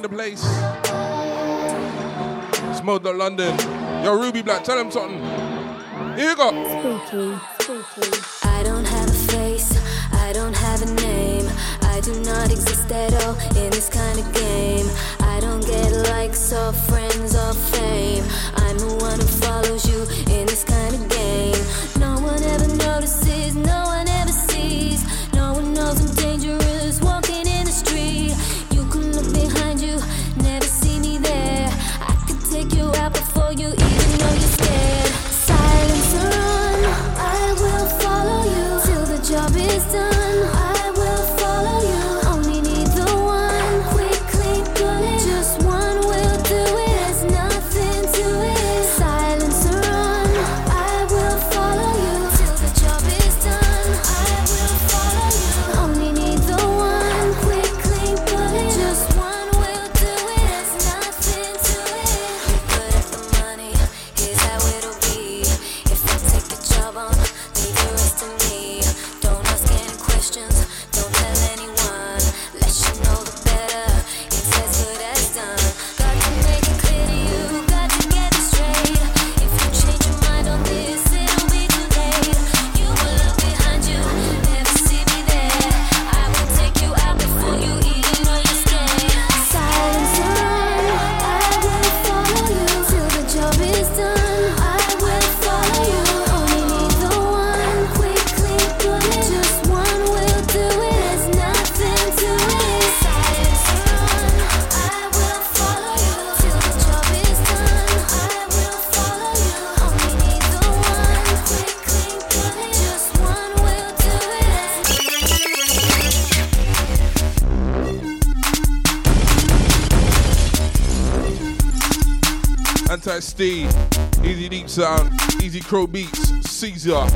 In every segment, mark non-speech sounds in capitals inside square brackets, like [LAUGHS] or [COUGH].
in the place. Smoke the London. Yo, Ruby Black, tell him something. Here you go. I don't have a face, I don't have a name. I do not exist at all in this kind of game. I don't get likes or friends or fame. I'm the one who follows you in this kind of game. No one ever notices, no Crow Beats, Caesar.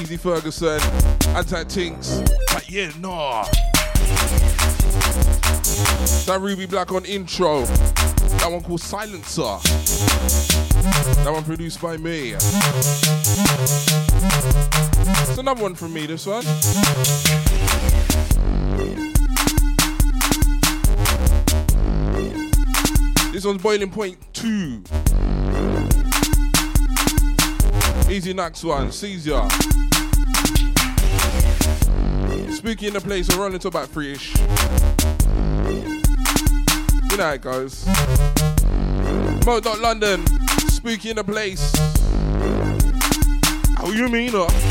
Easy Ferguson, Anti Tinks, but yeah, nah. That Ruby Black on intro. That one called Silencer. That one produced by me. It's another one from me, this one. This one's Boiling Point 2. Easy next one, Caesar. Spooky in the place, we're rolling to about three ish. You know how it goes. Mo dot London, spooky in the place. How you mean, uh?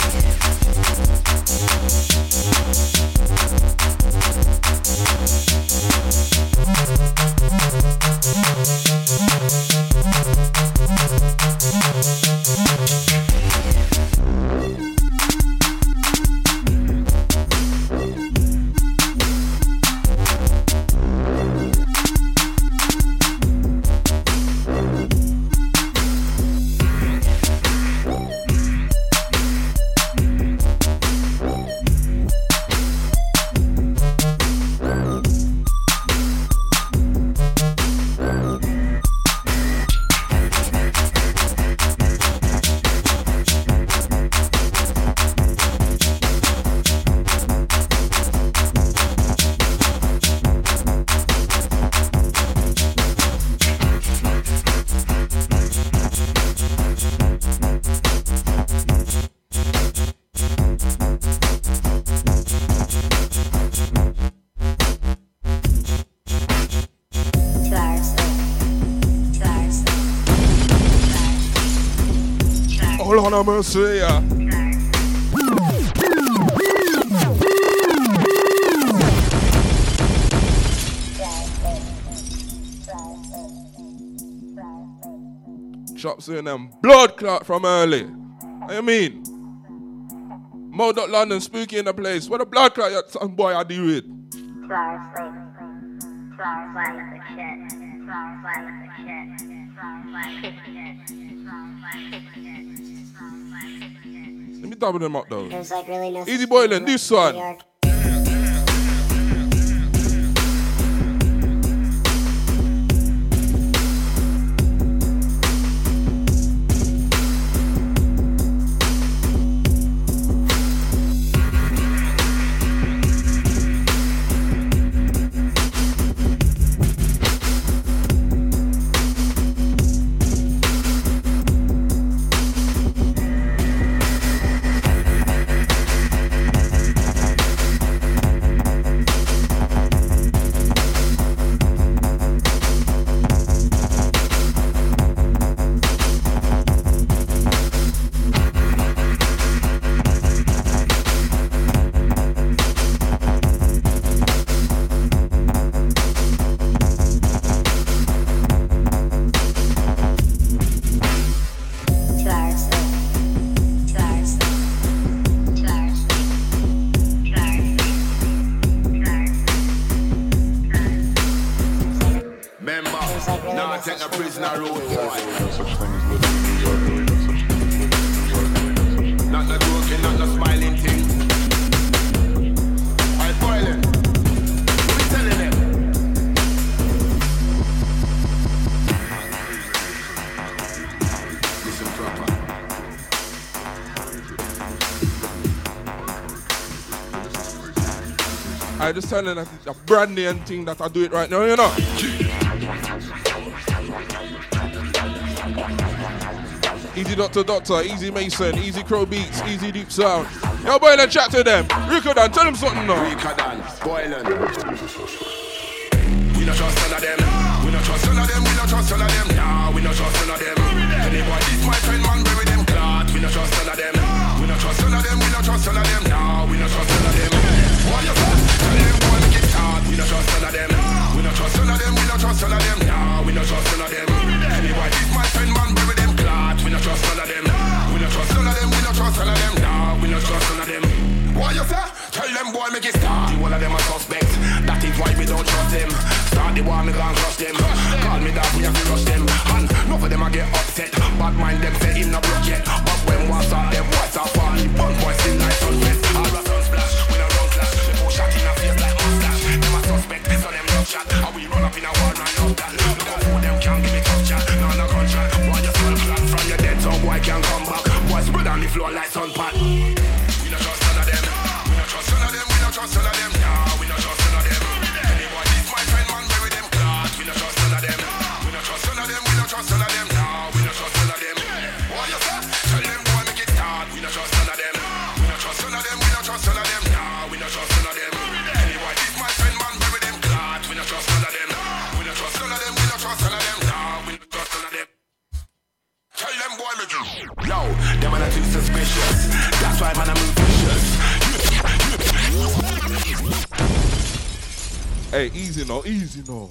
Shops in them blood clot from early. What you mean? Mo dot London spooky in the place. What a blood clot you some boy I with. Let double them up though. There's like really no Easy boiling, this one. Just telling that it's a brand name thing that I do it right now, you know. Easy Doctor Doctor, Easy Mason, Easy Crow Beats, Easy Deep Sound. Yo, boy, let's chat to them. Rico Dan, tell them something now. Than boiling. We not trust none of them. We not trust none of them. We not trust none of them. Nah, we not trust none of them. Anybody, this my friend, man, bury them clot. We not trust none of them. We not trust none of them. We not trust none of them. Nah, we not trust none of them. What you none of them. We not trust none of them. We not trust none of them. Nah, we not trust none of them. Anybody, this my friend, man, bury them clot. We not trust none of them. We not trust none of them. We not trust none of them. Nah, we not trust none of them. Why you say? Tell them boy make it start. All of them are suspects. That is why we don't trust them. Start the war, me gon' crush them. Call me that we have to rush them. And none of them I get upset. Bad mind them say him not block yet. But easy now,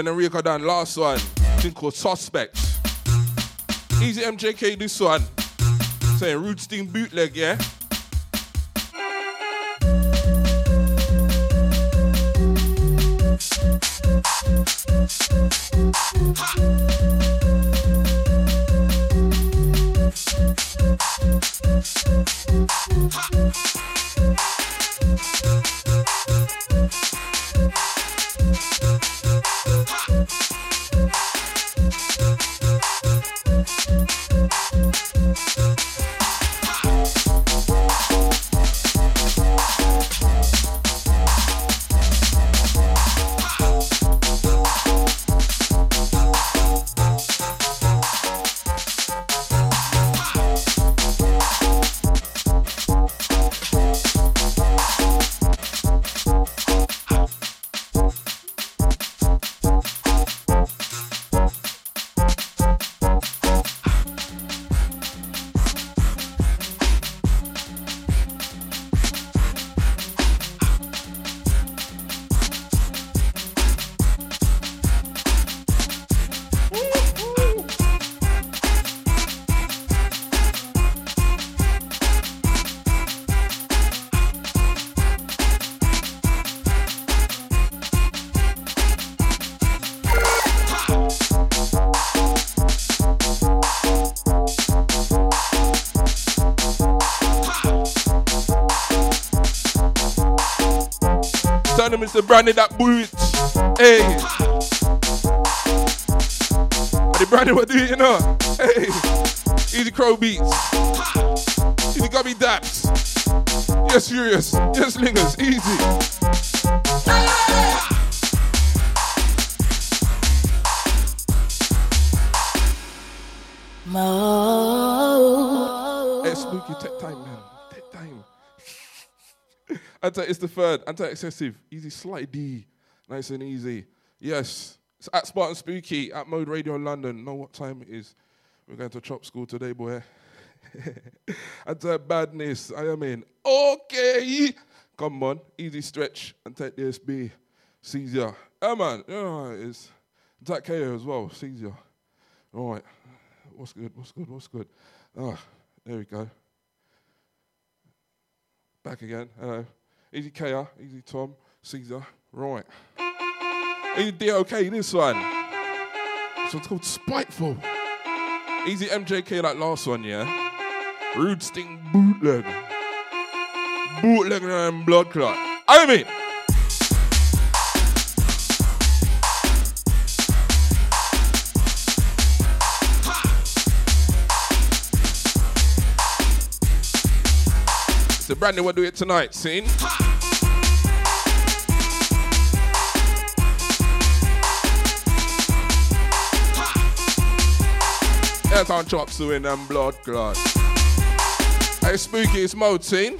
Boiling and Rico Dan, last one. Thing called Suspect. Easy MJK, this one. Saying Root Sting bootleg, yeah? The branded that boots. Hey. The branded what do you know? Hey. Easy Crow Beats. Easy Gummy Daps. Yes, Furious. Yes, Lingers. Easy. Anti, it's the third. Anti-excessive. Easy, slight D. Nice and easy. Yes. It's at Spartan Spooky at Mode Radio London. Know what time it is. We're going to chop school today, boy. [LAUGHS] Anti badness. I am in. Okay. Come on. Easy stretch and take the SB. Caesar. Yeah, man. You know how it is. Attack KO as well. Caesar. All right. What's good? What's good? What's good? Ah, there we go. Back again. Hello. Easy KR, easy Tom, Caesar. Right. Easy DOK, this one. So it's called Spiteful. Easy MJK, like last one, yeah? Rude Sting Bootleg. Bootleg and Blood Clot. I mean. So Brandon, we'll do it tonight, scene. That's on chop suing and blood clot. Hey, spooky, it's mode scene.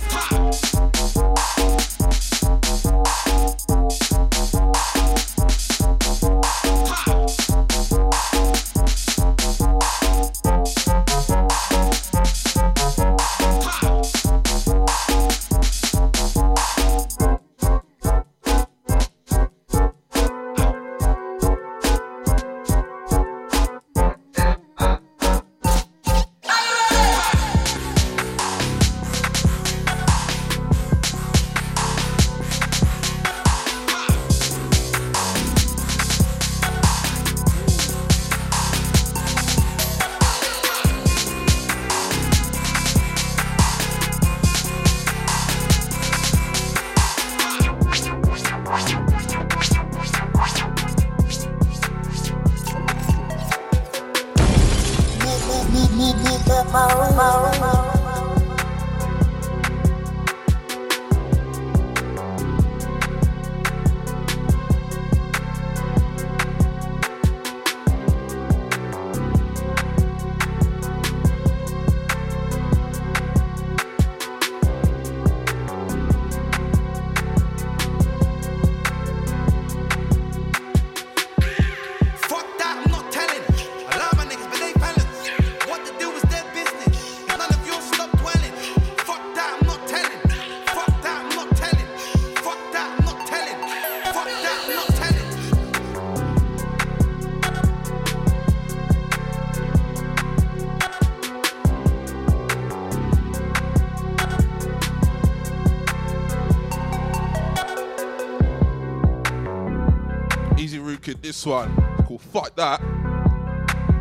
This one. Cool, fuck that.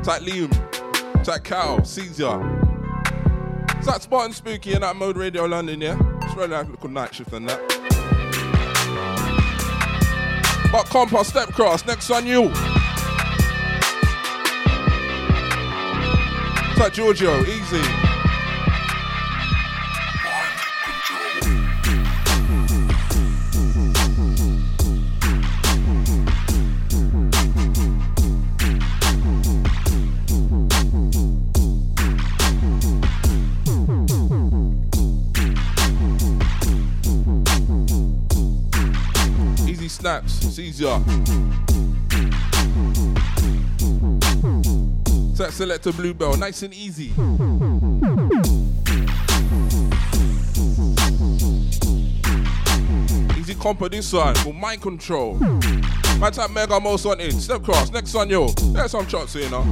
Type Liam. Type Cal, Caesar. It's that Spartan Spooky in that Mode Radio London, yeah? It's really like a little night shift and that. But Compost, Step Cross, next on you. Type Giorgio, easy. Easy easier. Set selector bluebell, nice and easy. Easy compo this one, for mind control. My type mega most wanted, step cross, next one yo. There's some shots here now.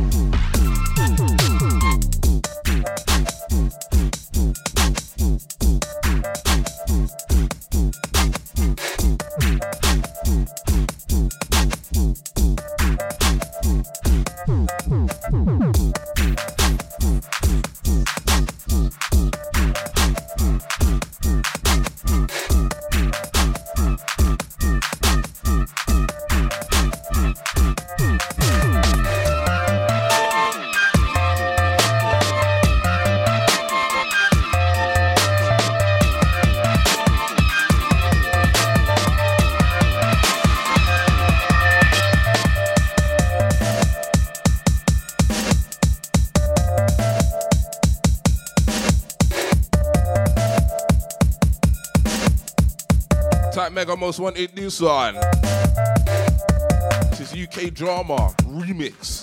Mega Most Wanted new song. This is UK Drama Remix.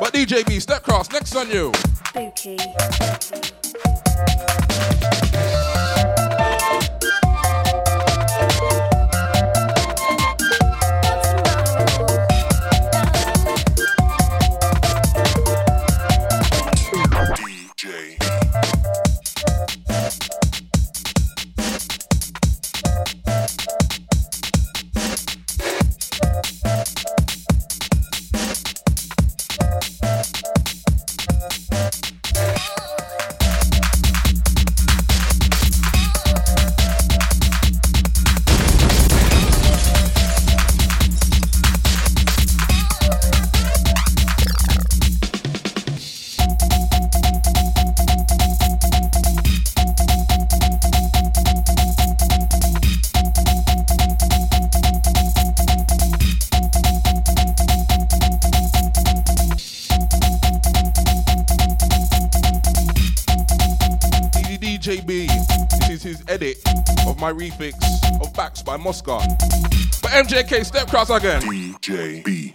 But DJ B, step cross, next on you. Spooky. My remix of Backs by Moscow. But MJK, step cross again. DJ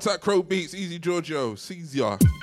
Anti Crow Beats, Easy Giorgio, Caesar.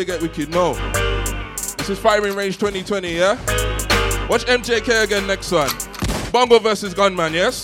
we get wicked. No. This is Firing Range 2020, yeah? Watch MJK again next one. Bongo versus Gunman, yes?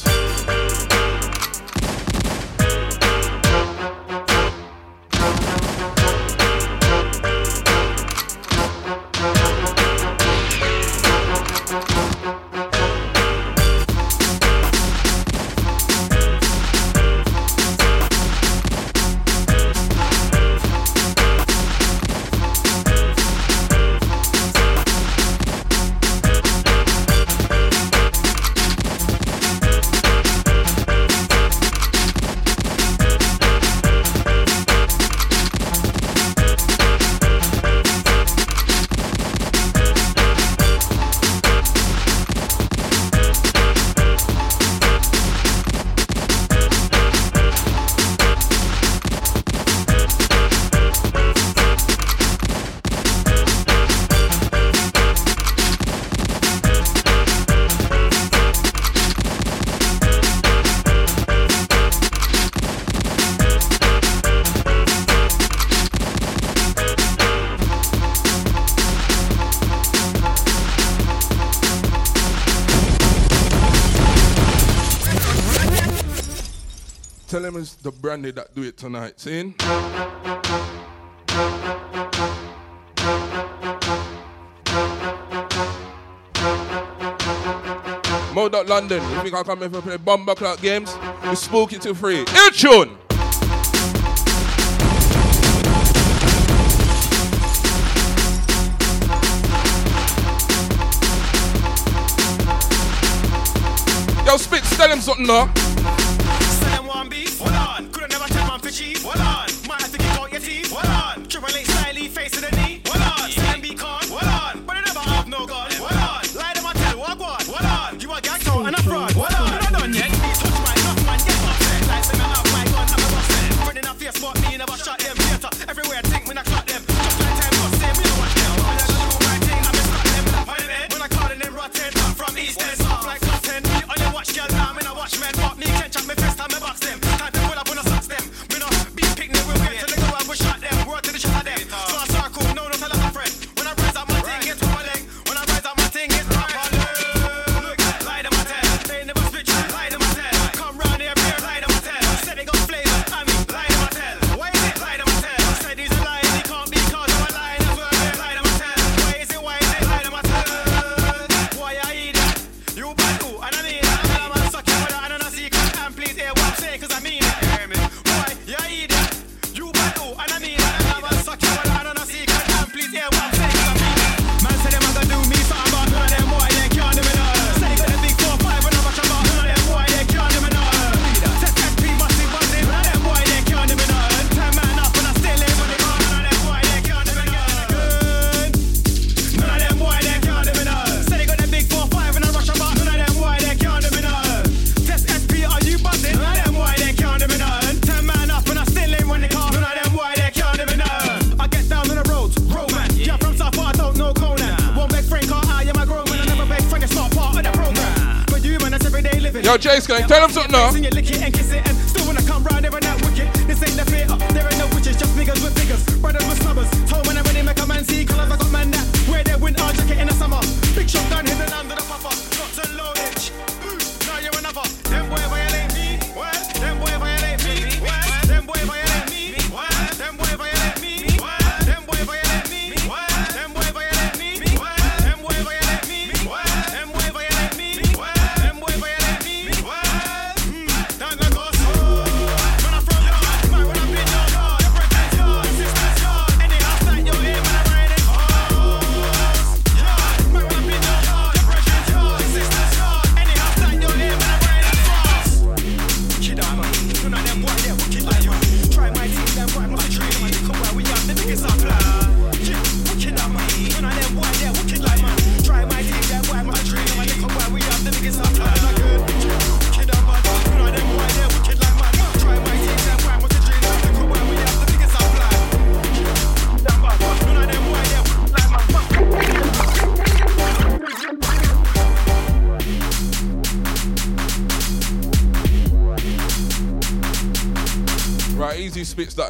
the brandy that do it tonight. Seen? Mode up London. you think I come here for play bomber clock games, we spook it to free. In tune! Yo, spit, tell him something now. cheese. Voila.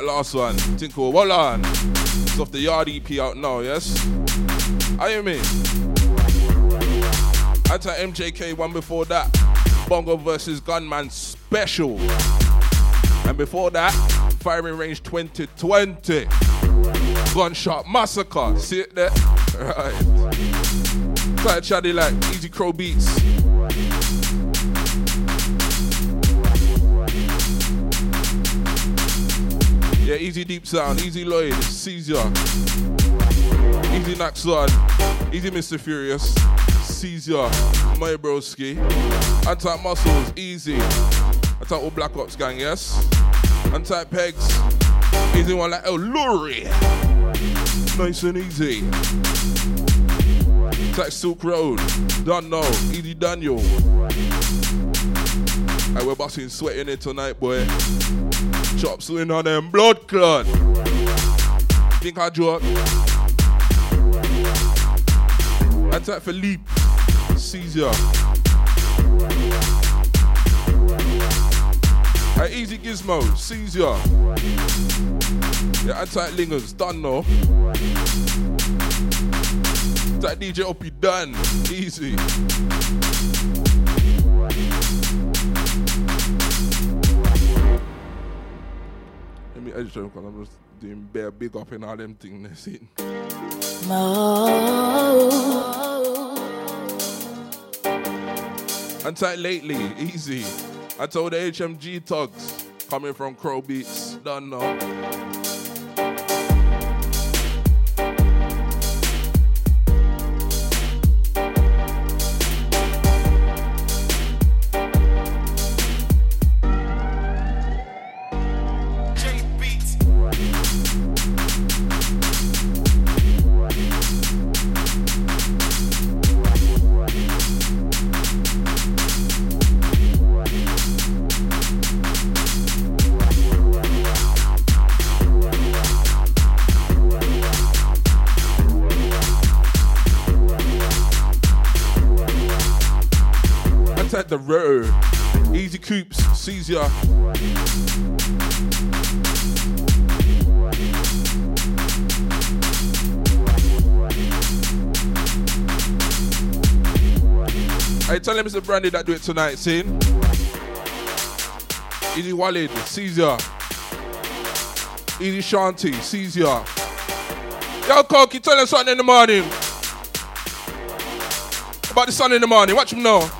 Last one. Tinkle, on. It's off the Yard EP out now, yes? I hear me. Anti MJK one before that. Bongo versus Gunman special. And before that, Firing Range 2020. Gunshot Massacre. See it there? [LAUGHS] Right. Tight chatty like Easy Crow Beats. Easy deep sound, easy Lloyd, Caesar. Easy Naxon, easy Mr. Furious, Caesar, my broski. Anti muscles, easy. Anti all Black Ops gang, yes? Anti pegs, easy one like El Luri. Nice and easy. Like Silk Road, don't know, easy Daniel. Hey, we're busting sweating it tonight, boy. Chops in on them blood clot. Think I joke? Attack Philippe. Caesar. Hey, easy Gizmo. Caesar. Yeah, attack Lingers. Done no. Attack DJ Opie. Done. Easy. Let me because I'm just doing bare big up in all them things. That's it. Untight lately, easy. I told the HMG tugs coming from Crow Beats. Done know. Untight the road. Easy Coops, Caesar. Hey, tell him it's a brandy that do it tonight, see? Easy Walid, Caesar. Easy Shanti, Caesar. Yo, Cokie, tell him something in the morning. About the sun in the morning, watch him know.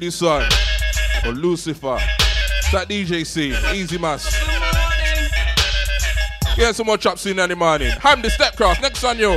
This one. Or Lucifer. That DJ scene. Easy mass. Get some more chops in the morning. Ham the step cross. Next on you.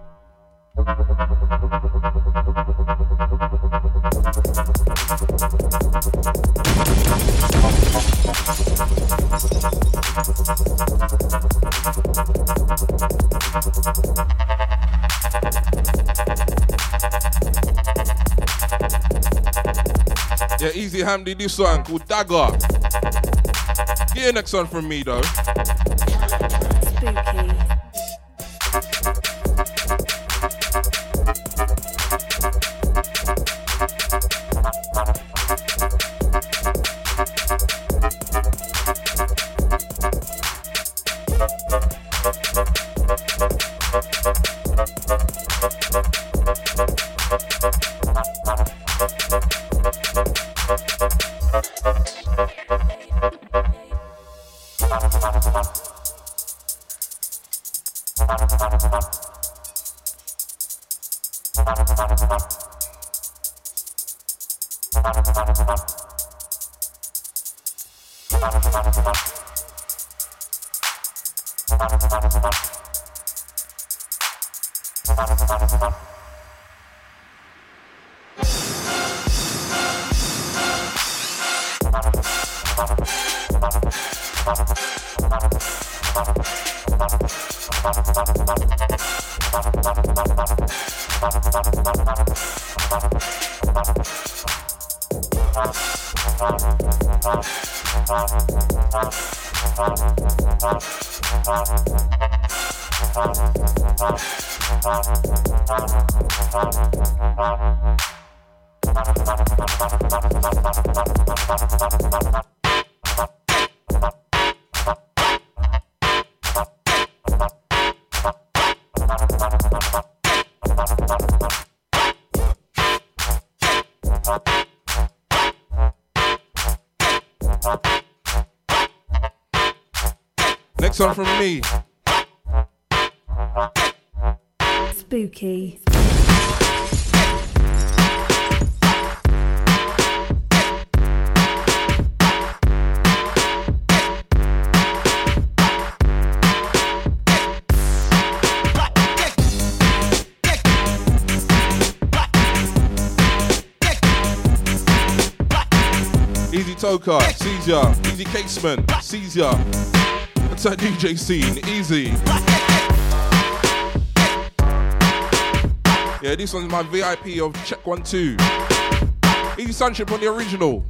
Yeah, easy Hamdi, this one called Dagger. Get your next one from me though. Toka, Caesar. Easy Casement, Caesar. That's that DJ scene, easy. Yeah, this one's my VIP of Check One Two. Easy Sunship on the original.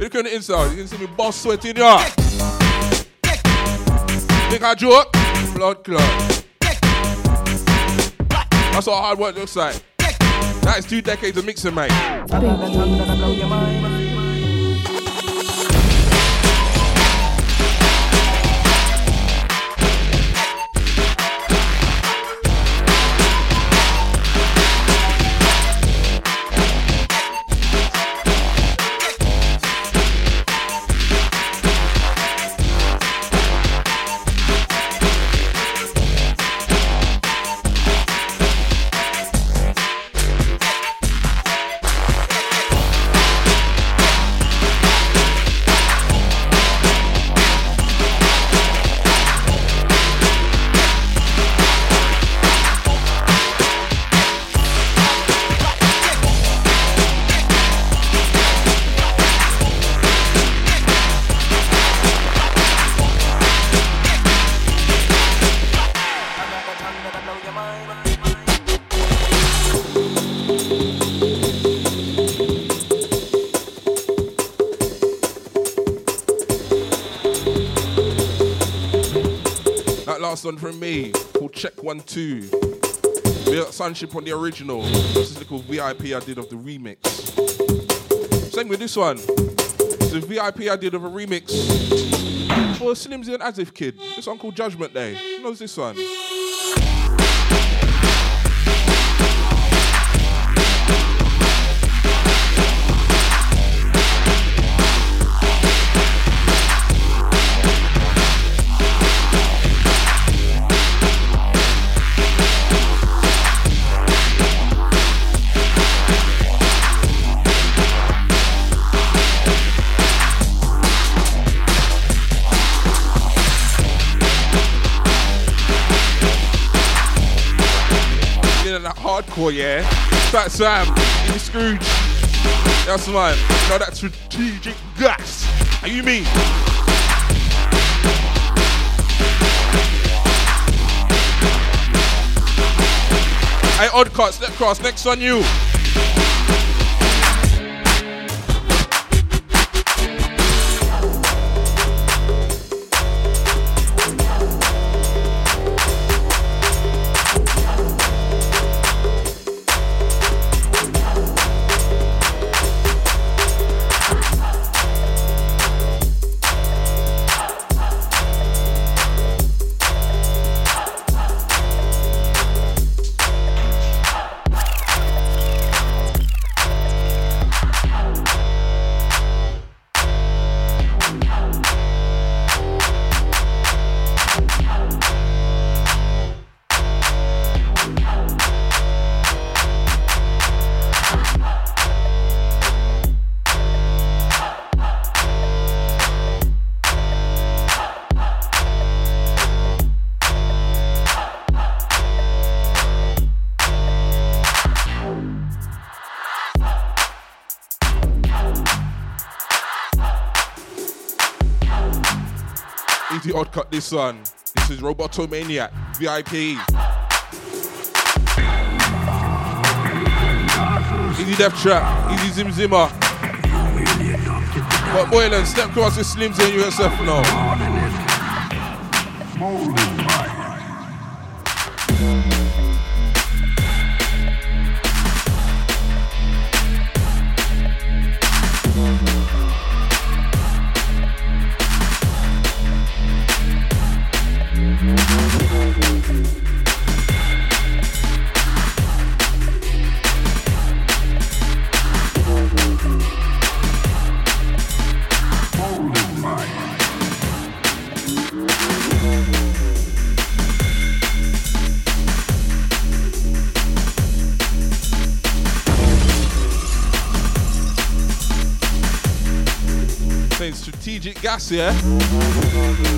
Look on the inside, you can see me boss sweating ya. Think I joke? Blood clot. That's what hard work looks like. That is two decades of mixing, mate. Two. We got Sunship on the original. This is a little VIP I did of the remix. Same with this one. It's a VIP I did of a remix for Slimzy and Asif Kid. This one called Judgment Day. Who knows this one? Hardcore, yeah. Fat Sam, Eddie Scrooge. That's mine. No, that strategic gas. How you mean? Hey, odd cut, step cross. Next on you. This one. This is Robotomaniac, VIP. Easy Death Trap, Easy Zim Zimmer. But Boylan, step across the Slims and USF now. Strategic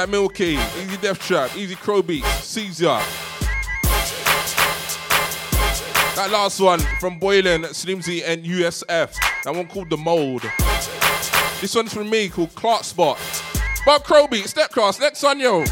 Type Milky, Easy Death Trap, Easy Crow Beats, Caesar. That last one from Boylan, Slimzy, and USF. That one called The Mold. This one's from me called Clark Spot. Bob Step Class, next one, yo.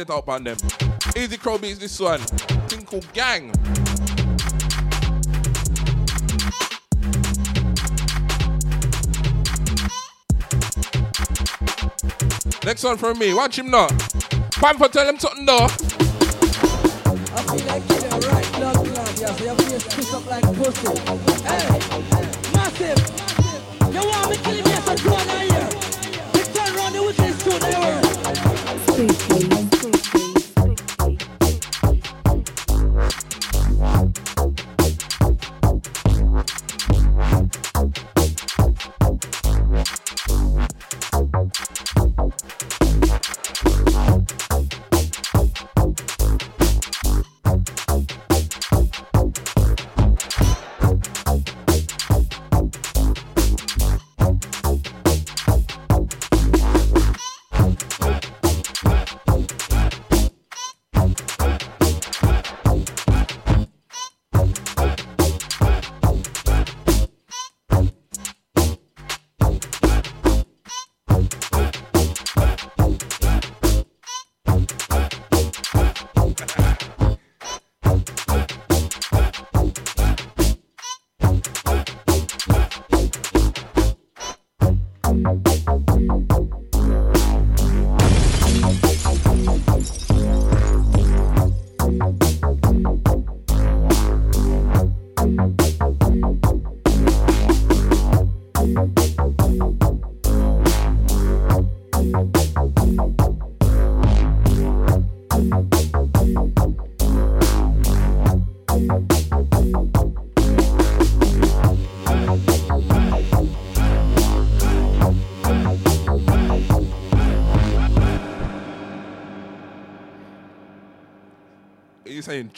It up on them? Easy Crow beats this one. Thing called Gang. Next one from me. Watch him now. Pamper tell him something though. I feel like killing right blood clot, yeah, so your face kiss up like pussy. Hey, massive.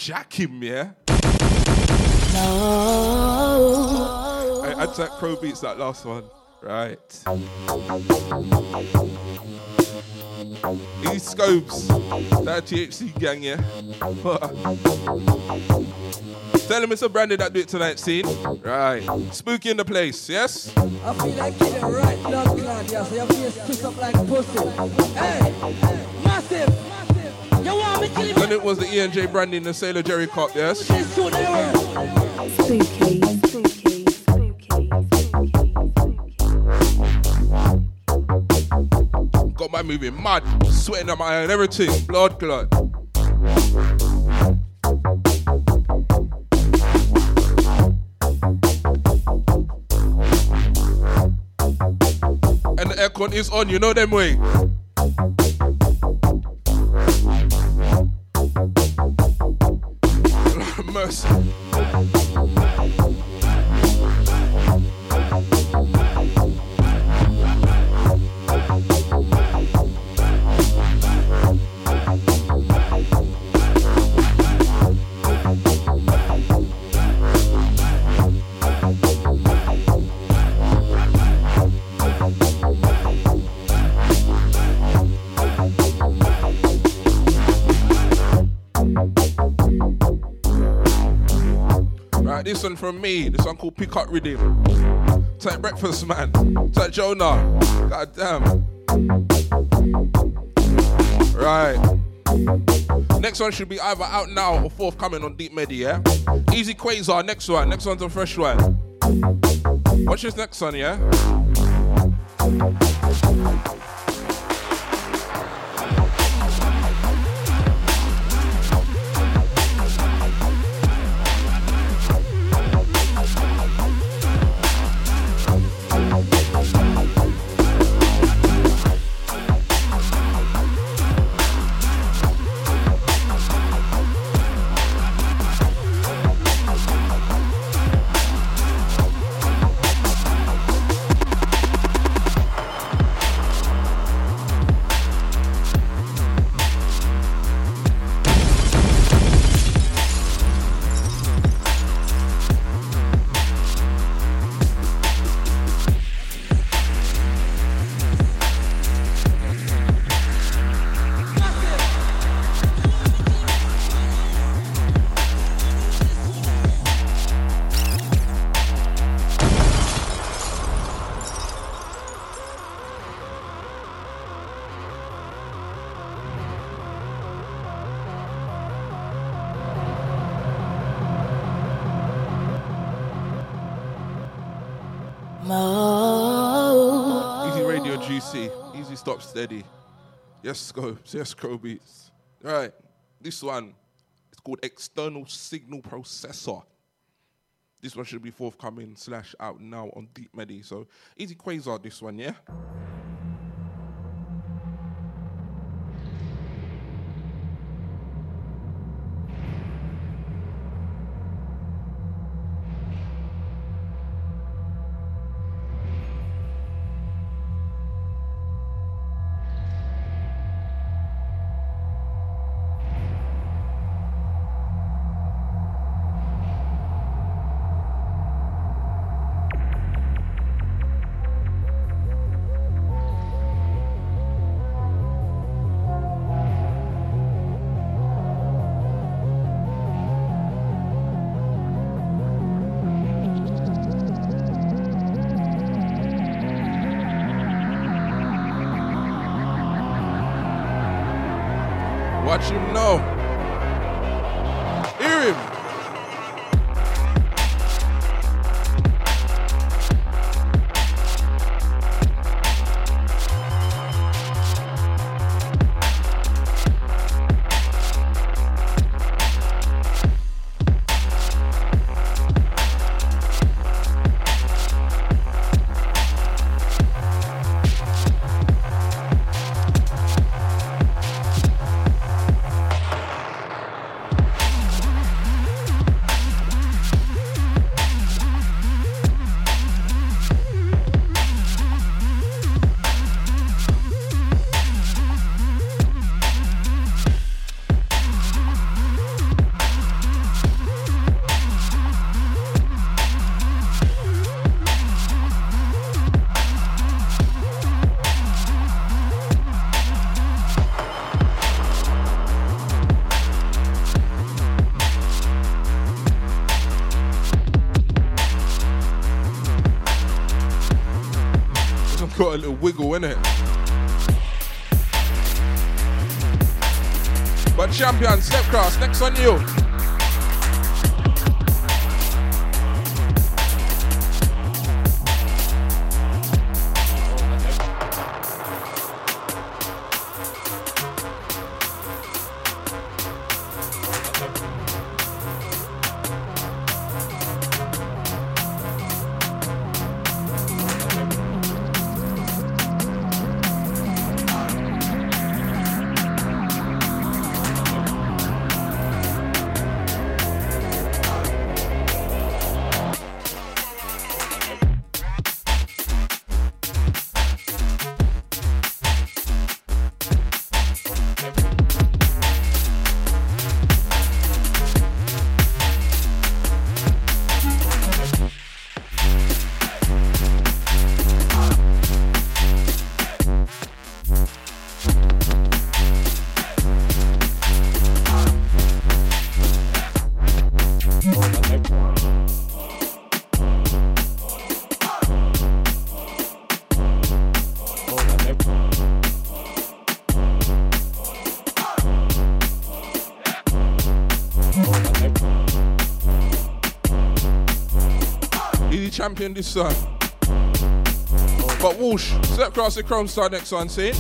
Jack him, yeah? I, I that Crow beats that last one. Right. These scopes. That THC gang, yeah? [LAUGHS] Tell him it's a brandy that do it tonight, scene. Right. Spooky in the place, yes? I feel like killing right yeah, so your face up like pussy. Hey, massive. Then it was the ENJ brandy and the Sailor Jerry Cop, yes? Spooky, spooky, spooky. Got my moving mad, sweating on my eye and everything. Blood clot. And the aircon is on, you know them way. Deus. One from me. This one called Pick Up Rhythm. Type Breakfast Man. Type Jonah. God damn. Right. Next one should be either out now or forthcoming on Deep Medi, yeah? Easy Quasar, next one. Next one's a fresh one. Watch this next one, yeah? Yes, go. Yes, Beats. All right. This one is called External Signal Processor. This one should be forthcoming slash out now on Deep Medi. So easy Quasar this one, yeah? Little wiggle in it. But champion, step cross, next on you. Champion this song. But whoosh, step across the Chrome Star next one, see?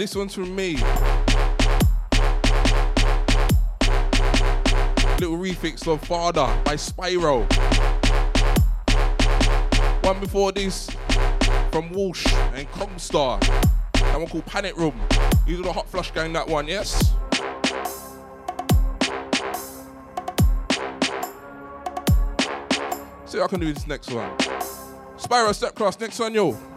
This one's from me. Little refix of Father by Spyro. One before this from Walsh and Comstar. That one called Panic Room. These are the Hot Flush Gang, that one, yes? See I can do this next one. Spyro Step Cross, next one, yo.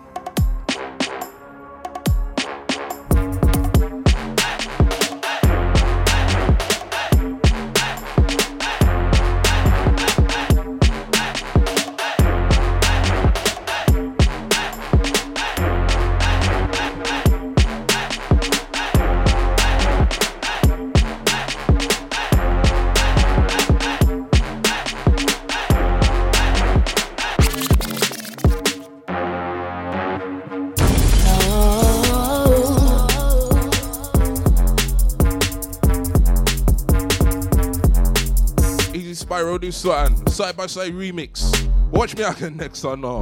Something. Side by side remix. Watch me again next time now.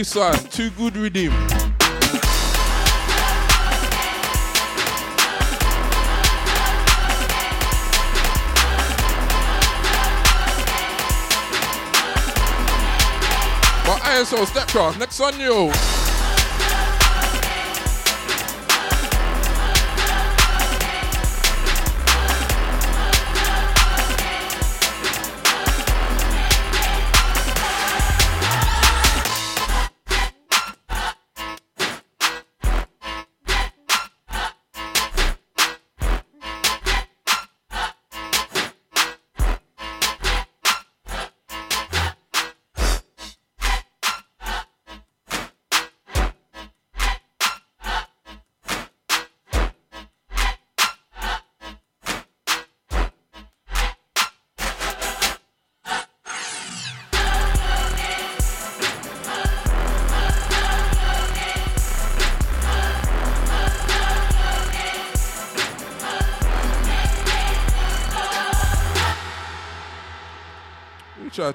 This one, too good redeem. ISO next one, yo.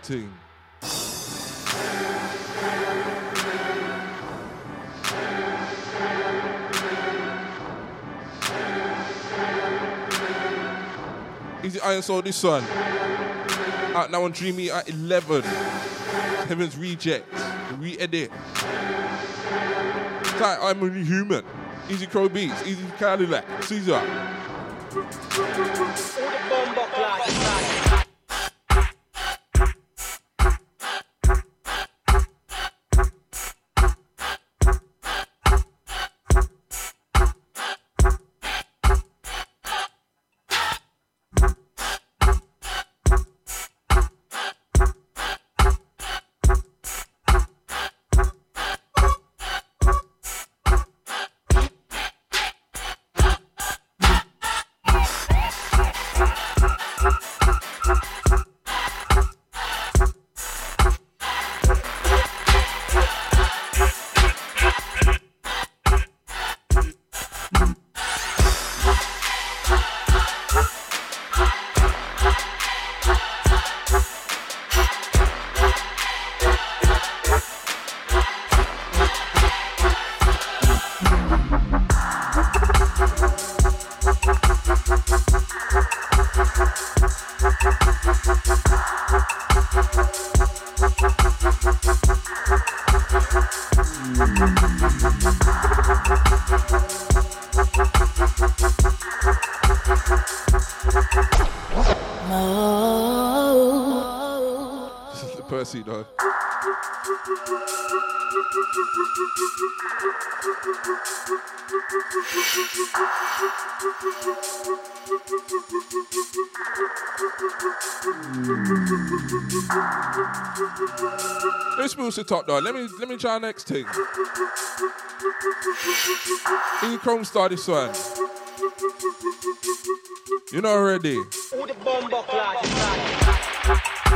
Thing? Easy Iron Soul, this one. Ah, Out now on Dreamy at 11. Heaven's Reject. Re-edit. Tight, I'm only human. Easy Crow Beats. Easy Cadillac. Caesar. Let's move to top though. Let me let me try next thing. Easy Chrome star this one. You know already. Who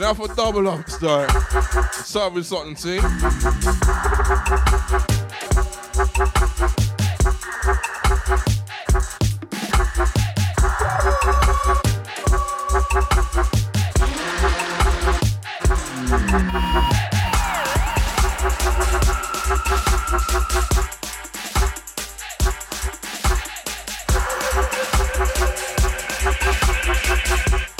now for double up start. Start with something, see? Thank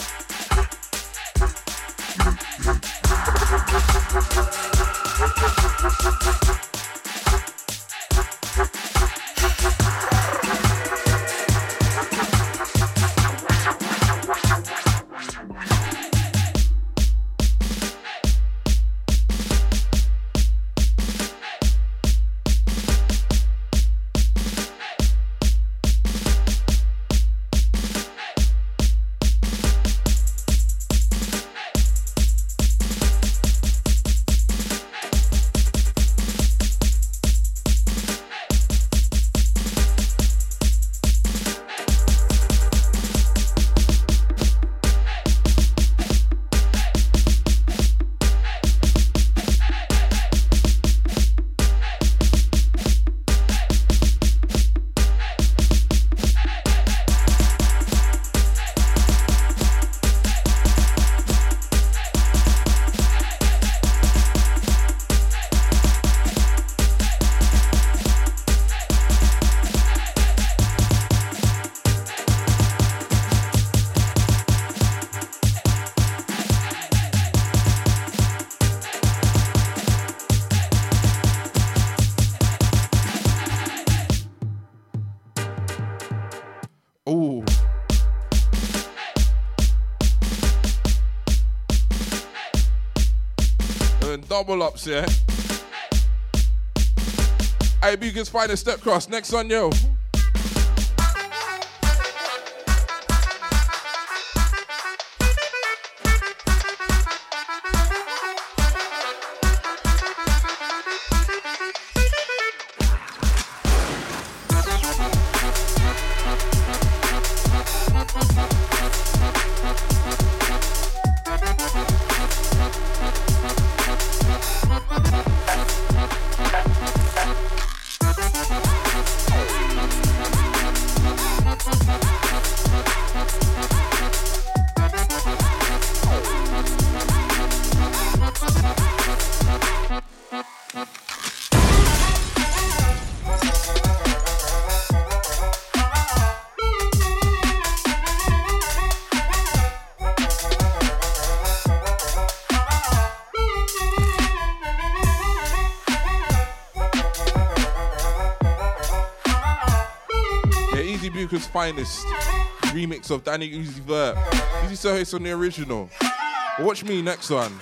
double ups, yeah. Hey, Beacons find a step cross. Next on yo. Finest remix of Danny Uzi Vert. Easy Sohis on the original. But watch me next one.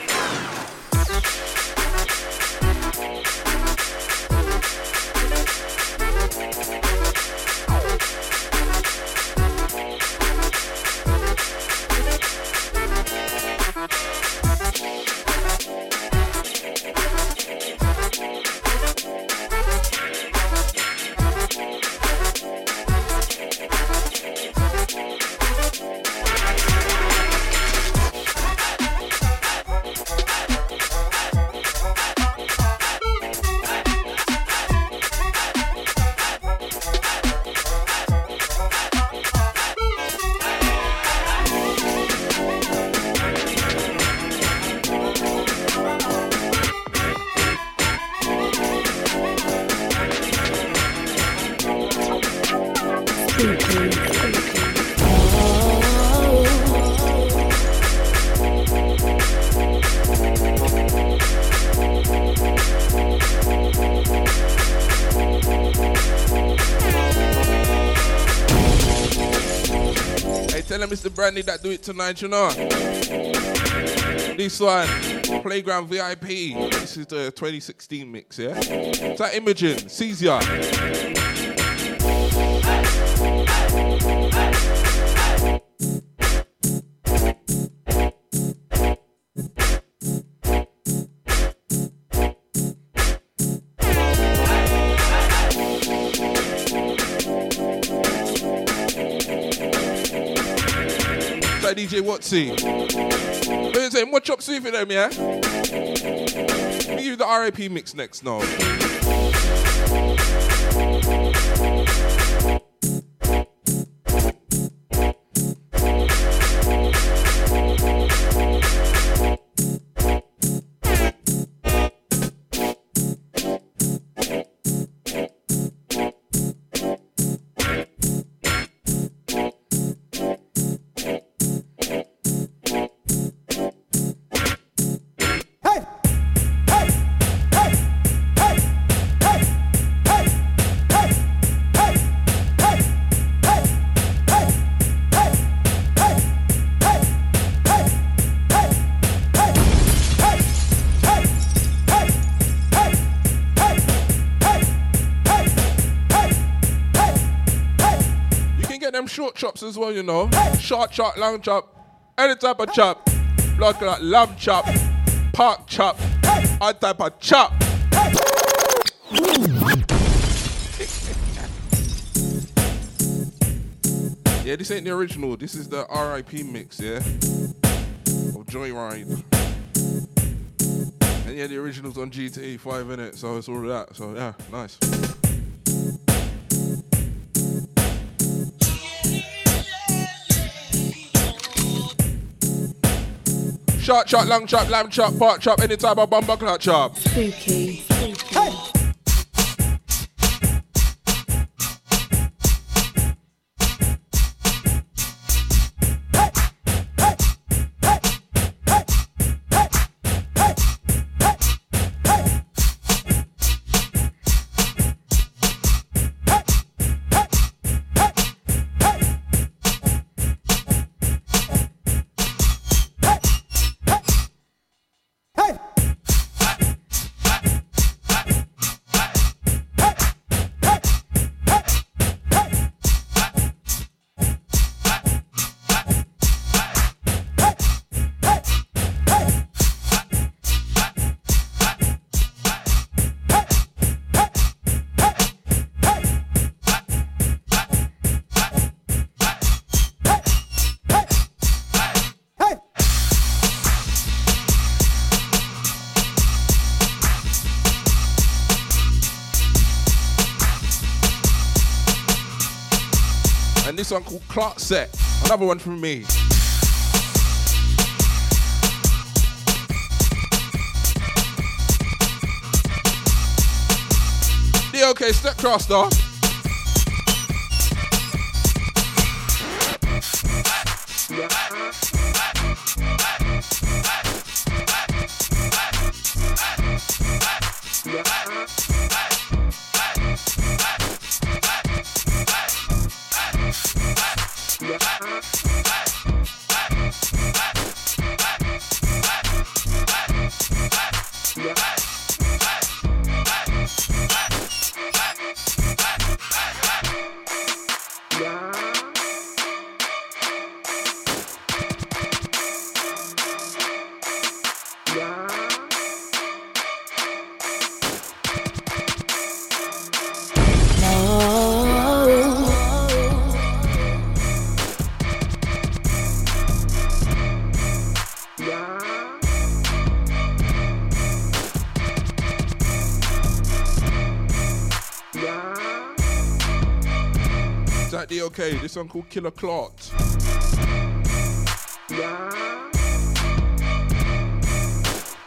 Brandy that do it tonight, you know. This one, Playground VIP. This is the 2016 mix, yeah? Is that Imogen? Caesar. Watsy? What you saying? What chop suey for them, yeah? Me give the RIP mix next now. Short chops as well, you know. Short chop, long chop, any type of chop. Blood clot, lamb chop, pork chop, all type of chop. [LAUGHS] yeah, this ain't the original. This is the RIP mix, yeah? Of Joyride. And yeah, the original's on GTA 5 innit? so it's all that. So yeah, nice. Short chop, long chop, lamb chop, pork chop, any type of bumper clot chop. Spooky. And Clark Set. Another one from me. Yeah, okay, step cross okay? This one called Killer Clot.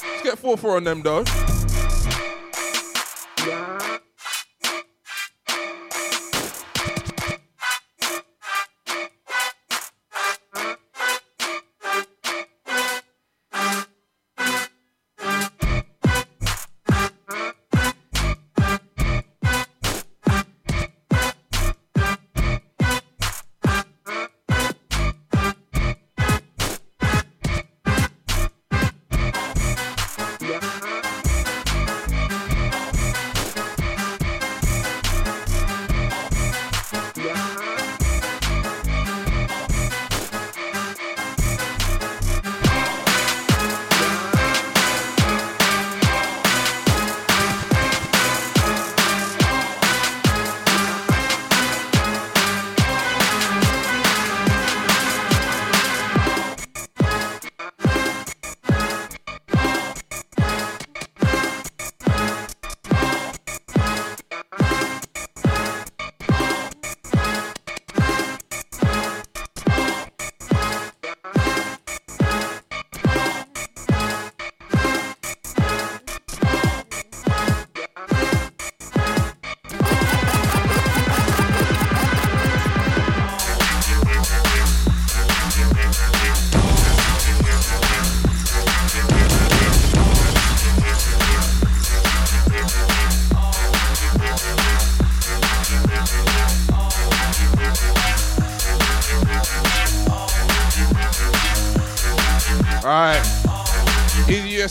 Let's get 4 4 on them though.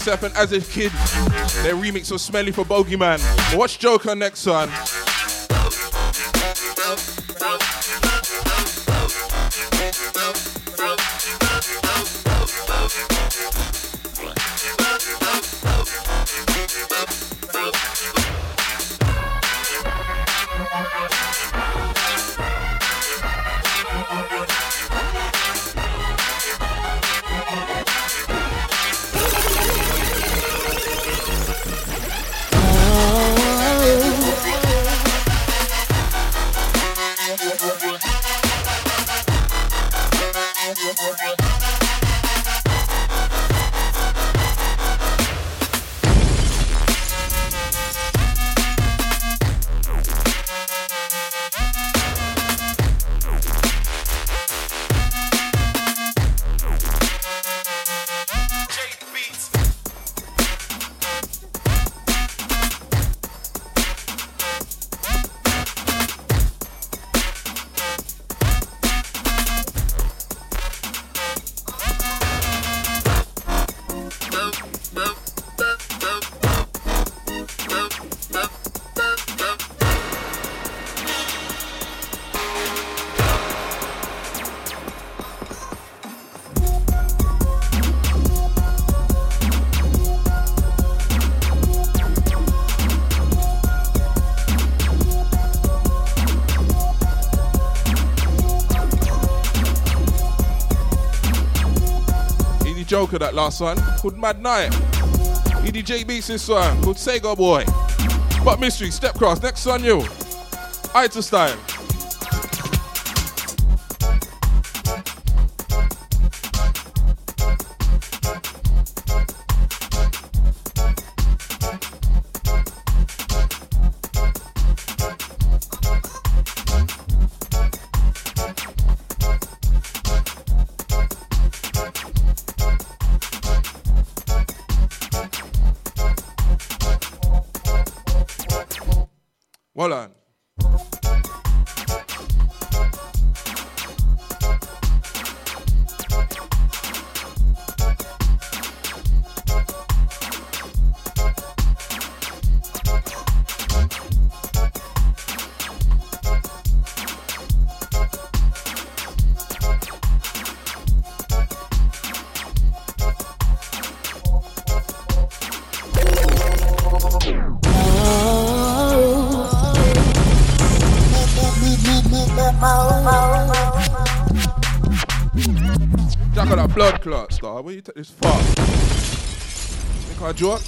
And As If Kid. Their remix was Smelly for Bogeyman. Watch Joker next one. Joker, that last one, called Mad Night. EDJ Beats this one, called Sega Boy. But Mystery, Step Cross, next one you. Ita star. Where you take this far? Think I joke?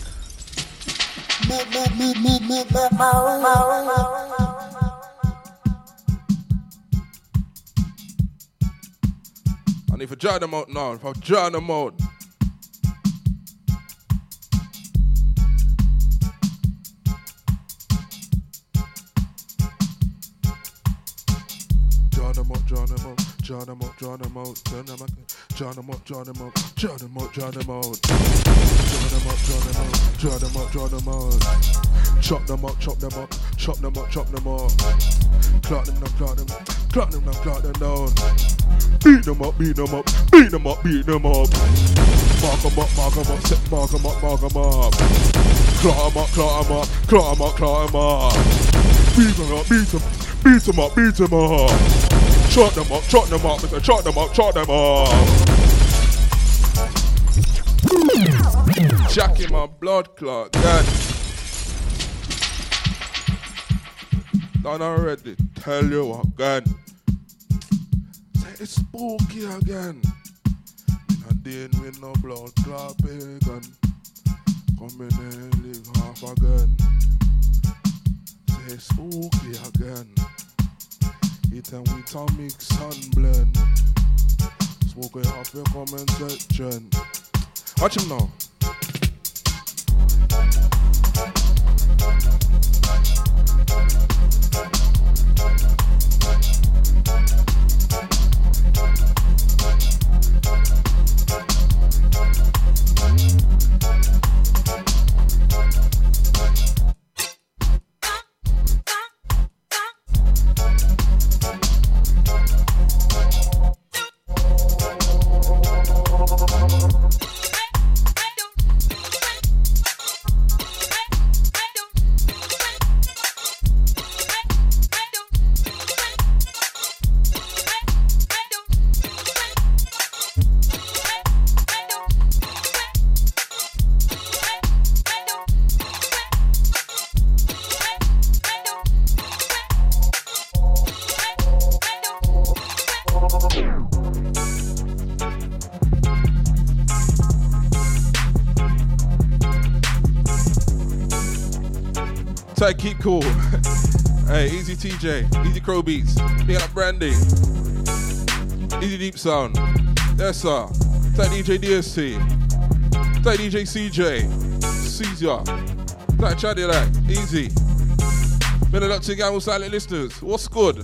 And if I draw them out now, if I draw them out. Draw them out, draw them out, draw them out, them out, draw them out, draw them out, draw them out, out, draw them out, draw them out, draw them out, draw them out, draw them out, chop them up, chop them up, chop them up, chop them up, clock them down, clock them, up, clock them down, clock them down, beat them up, beat them up, beat them up, beat them up, mark them up, mark them up, set, mark them up, mark them up, clock them up, clock them up, clock them up, clock them up, beat them up, beat them, beat them up, beat them up. Chop them up, chop them up, Mr. Chop them up, chop them up. Jack in my blood clot, God. Done already. Tell you again. Say it's spooky again. And then with no blood clot pagan. Come in and live half again. Say spooky again. It and we atomic sunblend. Smoke it your comment section. Watch him now. Cool. [LAUGHS] hey, easy TJ, easy Crow Beats, big up Brandy, easy Deep Sound. Yes, sir. Tight DJ DST, tight DJ CJ, Caesar, tight Chatty like, easy. Been a lot to gang with silent listeners. What's good?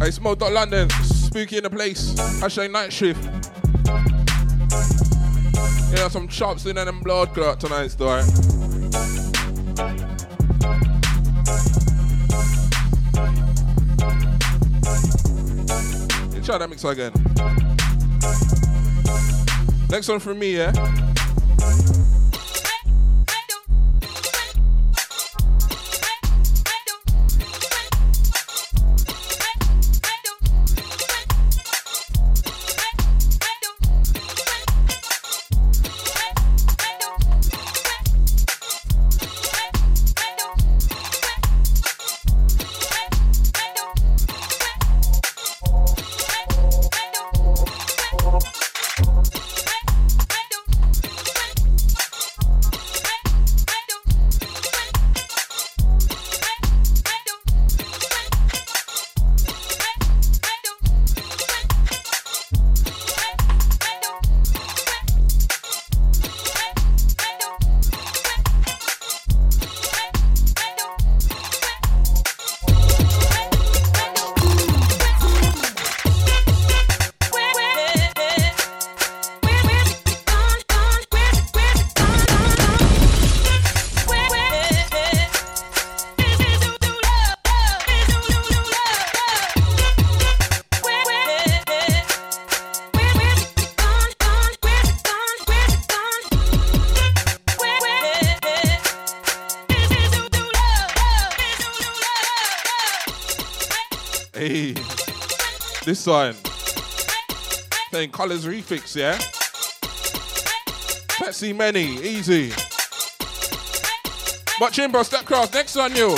Hey, Smoke Dot London, spooky in the place. Hashtag night shift. Yeah, some chops in and blood clot tonight, story. Try that mix again. Next one from me, yeah? This one. Playing Colors Refix, yeah? Patsy Many, easy. Watch in, bro, step cross. Next on you.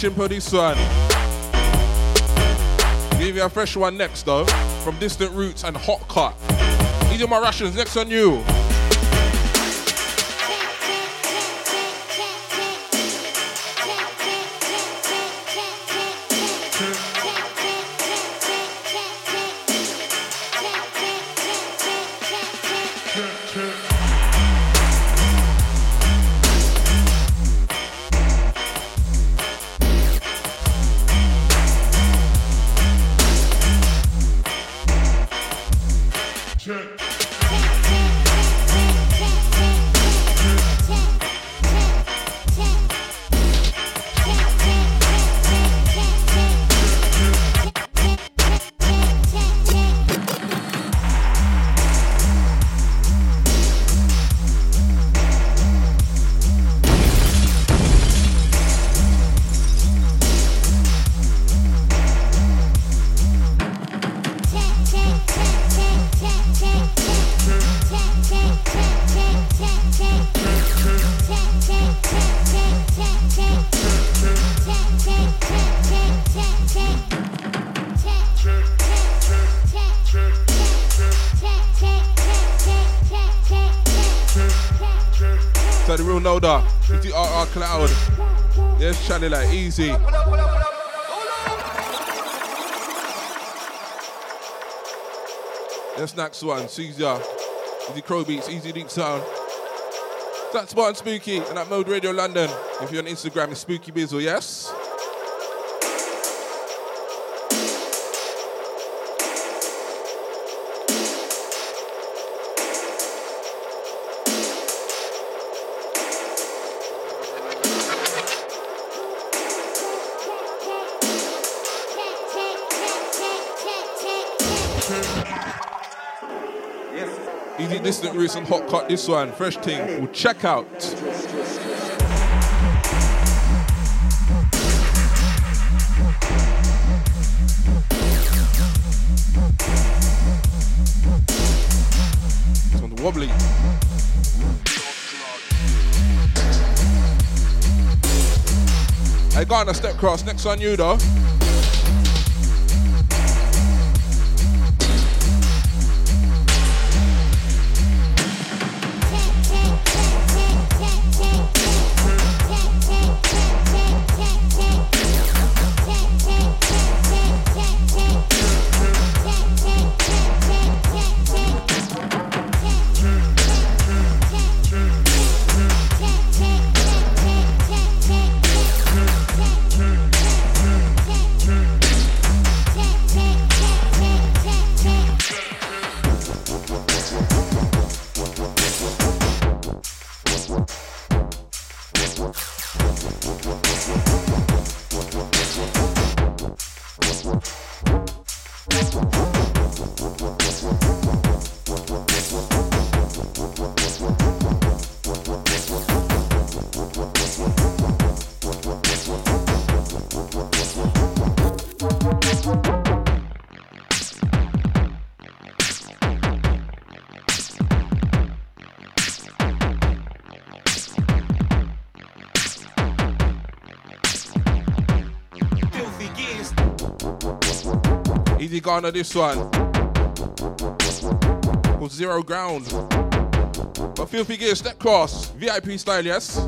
This one. Give you a fresh one next though. From Distant Roots and Hot Cut. These are my rations, Next on you. Charlie, like easy. That's next one. Caesar. Easy uh, Crow Beats, Easy Deep Sound. That's Spartan Spooky and at Mode Radio London. If you're on Instagram, it's Spooky Bizzle, yes? Roots Hot Cut this one. Fresh thing called Check Out. It's on the wobbly. I got on a step cross. Next on you though. Easy Ghana this one. Called Zero Ground. But feel free to get a step cross. VIP style, yes?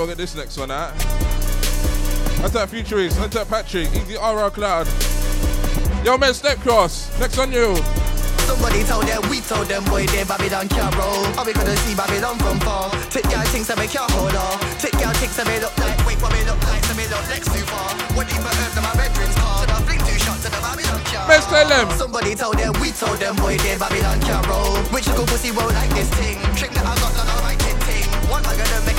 Well get this next one out. That's that Futurist, that's that Patrick, Easy RR Cloud. Yo, man, step cross. Next on you. Somebody told them, we told them, boy, they Babylon can't roll. How we gonna see Babylon from far? Take your things and make your hold on. Take your things and make look like, wait, what me look like, so me look next too far. What even earth to my bedroom's car? Should I fling two shots to the Babylon car? Let's tell them. Somebody told them, we told them, boy, they Babylon can't roll. Which little pussy won't like this thing. Trick that I got, not alright ting. One I gonna make like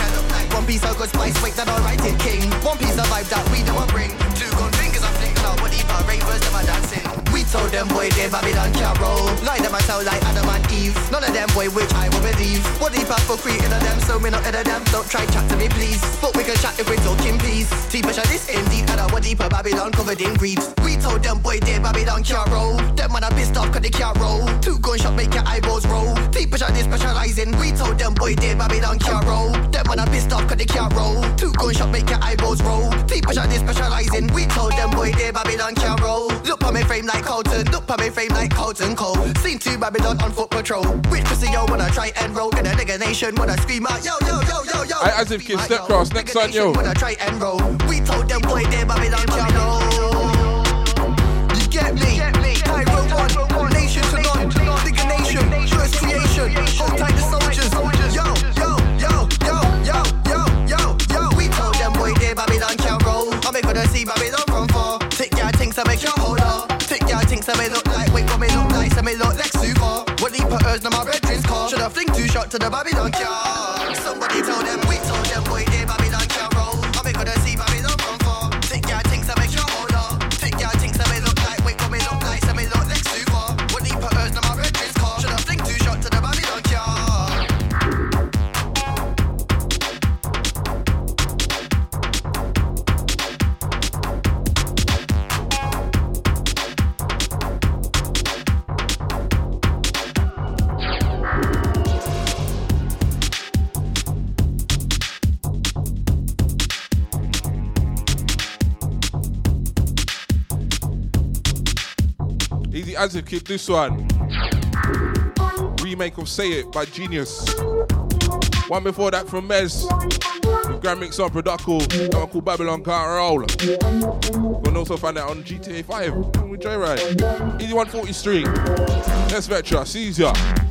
one piece of good spice, wait, that alright king. One piece of vibe that we don't bring. Two gun fingers I fling, now what even ravers a dancing. We told them boy they Babylon can't roll. Lie them I sound like Adam and Eve. None of them boy which I will believe. What deep for creating of them, so me not in them. Don't try chat to me please. But we can chat if we talking peace. Deeper shot this indeed, and I what deeper Babylon covered in greaves. We told them boy they Babylon can't roll. Them man are pissed off cause they can't roll. Two gunshot make your eyeballs roll. Deeper shot they specializing. We told them boy they Babylon can't roll. Them man are pissed off cause they can't roll. Two gunshot make your eyeballs roll. Deeper shot they specializing. We told them boy they Babylon can't roll. Look on me frame like Colton. Look on me frame like Colton Cole. Seen two Babylon on foot patrol. Which pussy yo wanna try and roll? In a nigga nation wanna scream out yo yo yo yo yo. I- as if kids step cross. Next on yo. Wanna try and roll. We told them boy they Babylon can't roll. Yo. We told them boy they Babylon can't roll. I'm gonna see Babylon far. Take your things and make your hold up. Take your things and me look like wait what me look like, so me look like super. What deeper earth now my bedroom's car. Should I fling to the Babylon car. Somebody told them, as a kid, this one. Remake of Say It by Genius. One before that from Mez. Grand Mix on Production. That called Babylon Can't Roll. You can also find that on GTA 5 with Joyride. Easy 140 Street. Yes, Vetra, Caesar.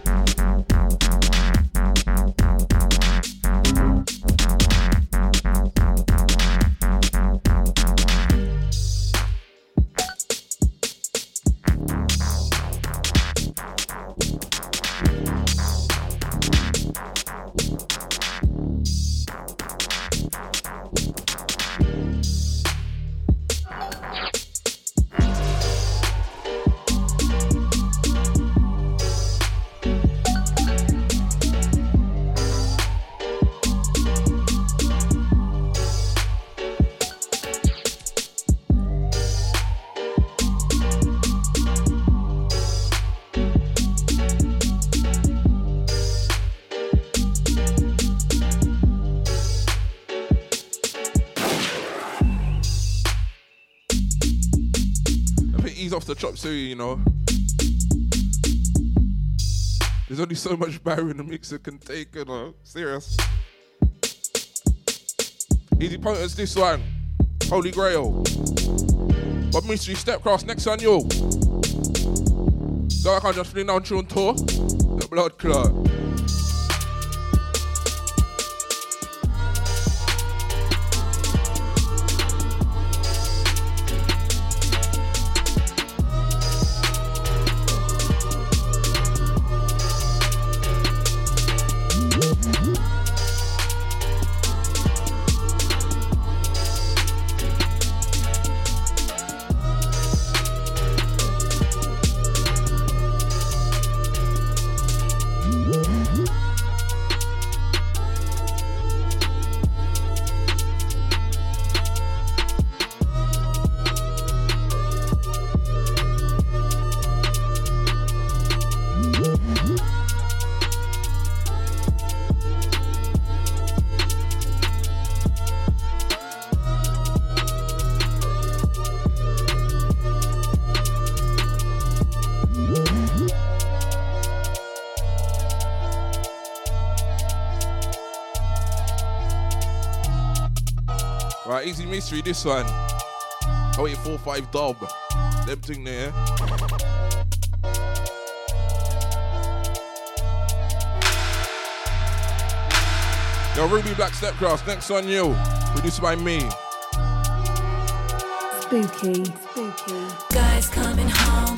The so you know. There's only so much barrel in the mixer can take, you know. Serious. Easy pointers, this one. Holy Grail. But Mystery Stepcross, next on you. So I can't just fling down tune tour. The blood clot. This one. Oh, wait, 4 5 dub. Them thing there. Eh? Yo, Ruby Black Stepcross, next on you. Produced by me. Spooky, spooky. Guys coming home,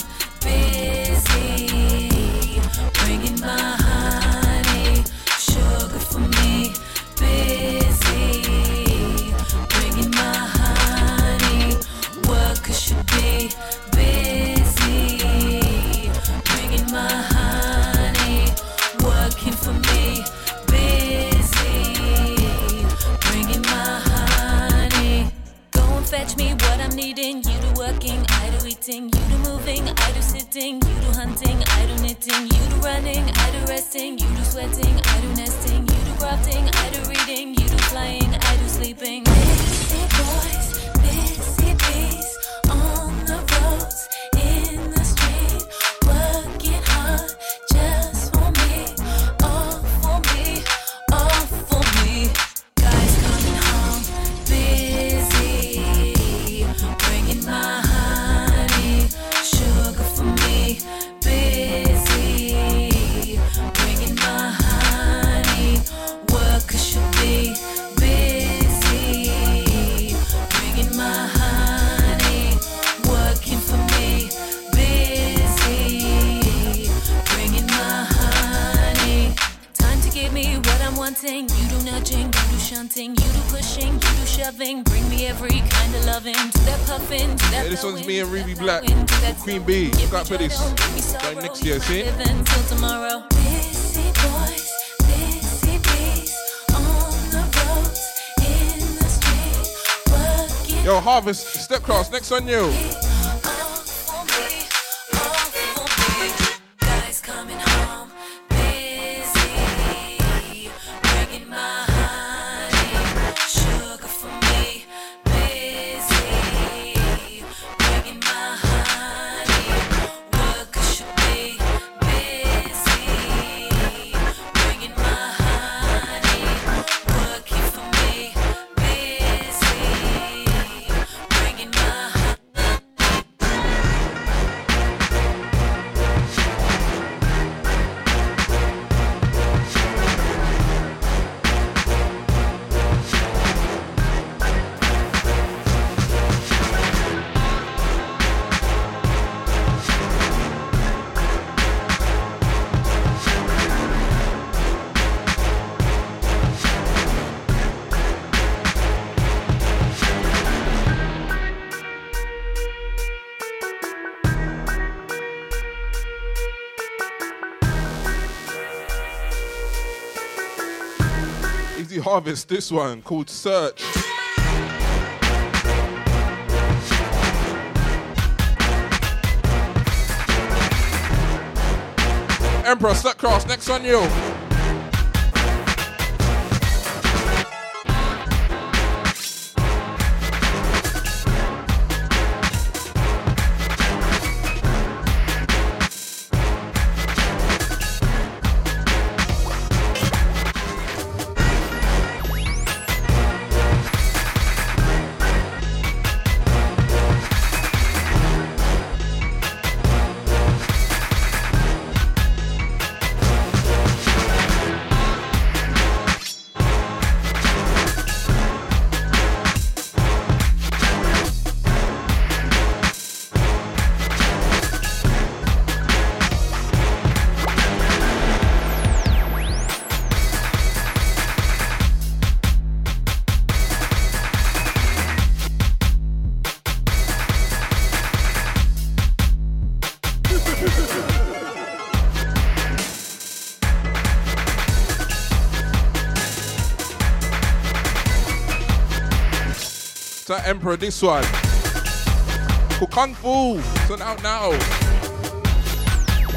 On you. Harvest, this one called Search. Emperor, Step Cross, next on you. Emperor, this one. Kung Fu. It's out now.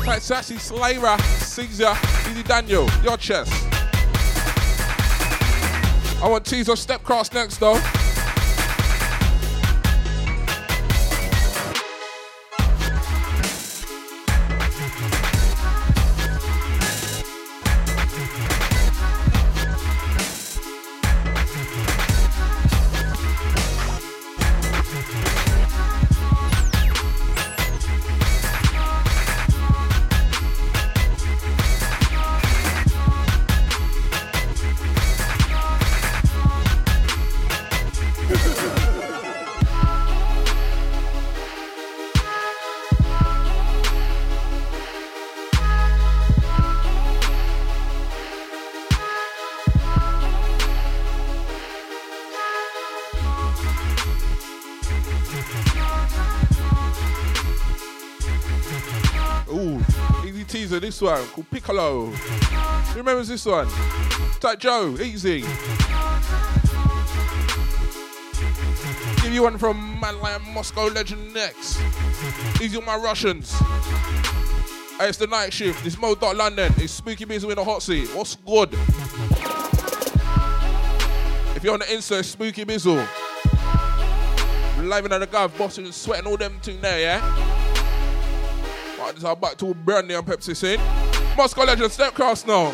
Like Sassy Slayer, Caesar, Easy Daniel, your chest. I want Teaser Step Cross next though. This one called Piccolo. Who remembers this one? Type Joe, easy. Give you one from like Moscow legend next. Easy on my Russians. Hey, it's the night shift. It's Mo Dot London. It's Spooky Busy in the hot seat. What's good? If you're on the insert, Spooky Bizzle. Living in the gov, bossing and sweating all them thing there, yeah? Is our back to Brandy and Pepsi scene. Moscow legend, step cross now.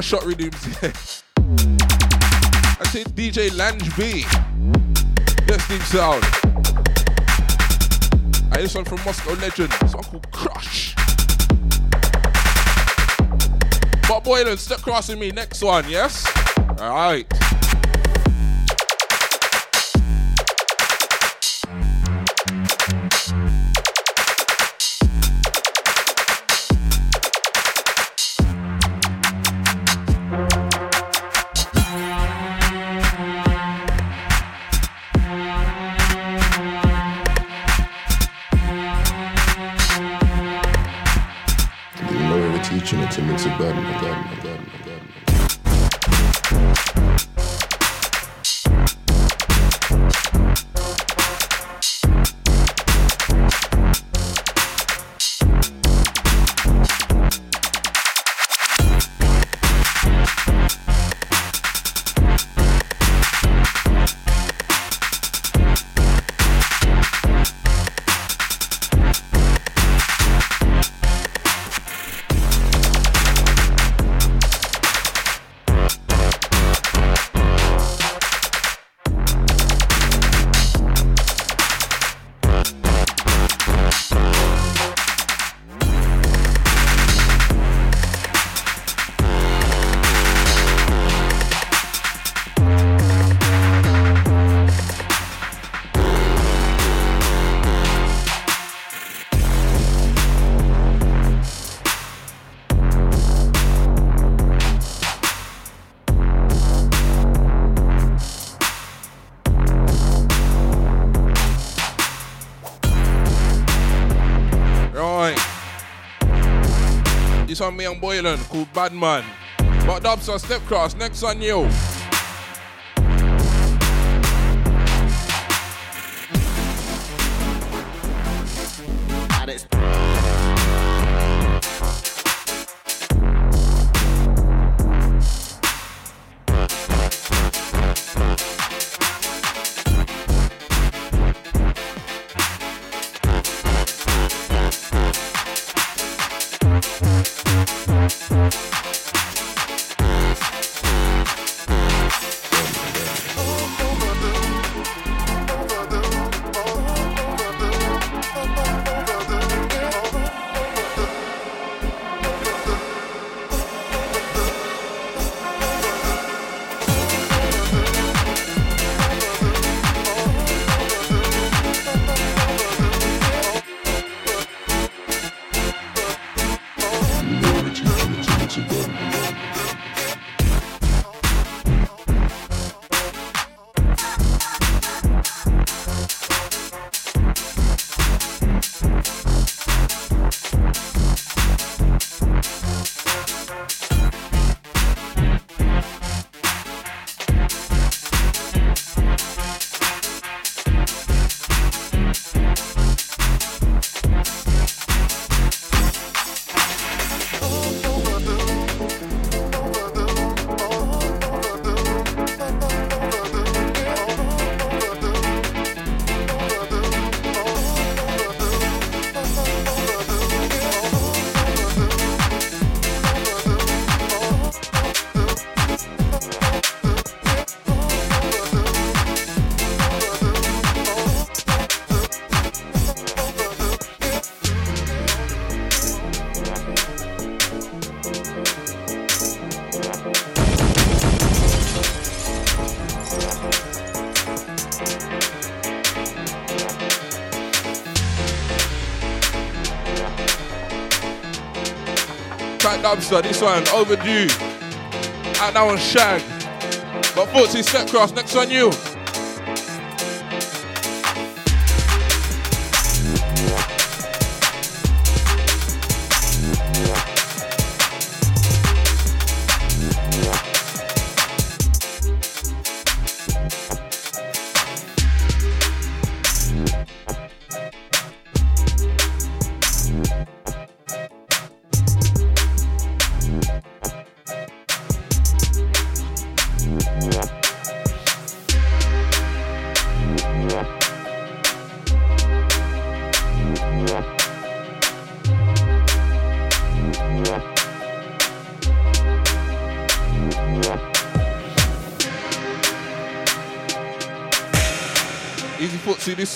Shot redeems. I say DJ Lange B. Yes, deep sound. I this one from Moscow Legend. One called Crush. But Boylan, step crossing me. Next one, yes? Alright. This one me and Boylan called Bad Man. But Dubs on Step Cross, next on you. Track Dubster, this one, overdue. Out now on Shag. But 40 Step Cross, next on you.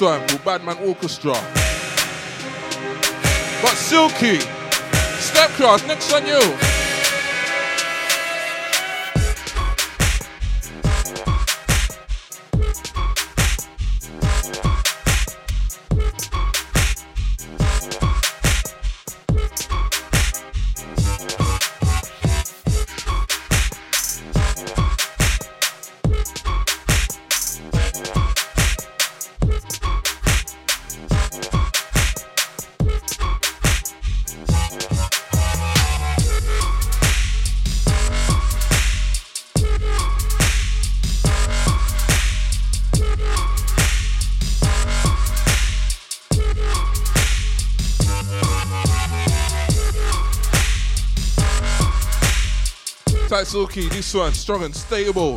One with Badman Orchestra. But Silky, Step Cross, next on you. Silky, this one, strong and stable.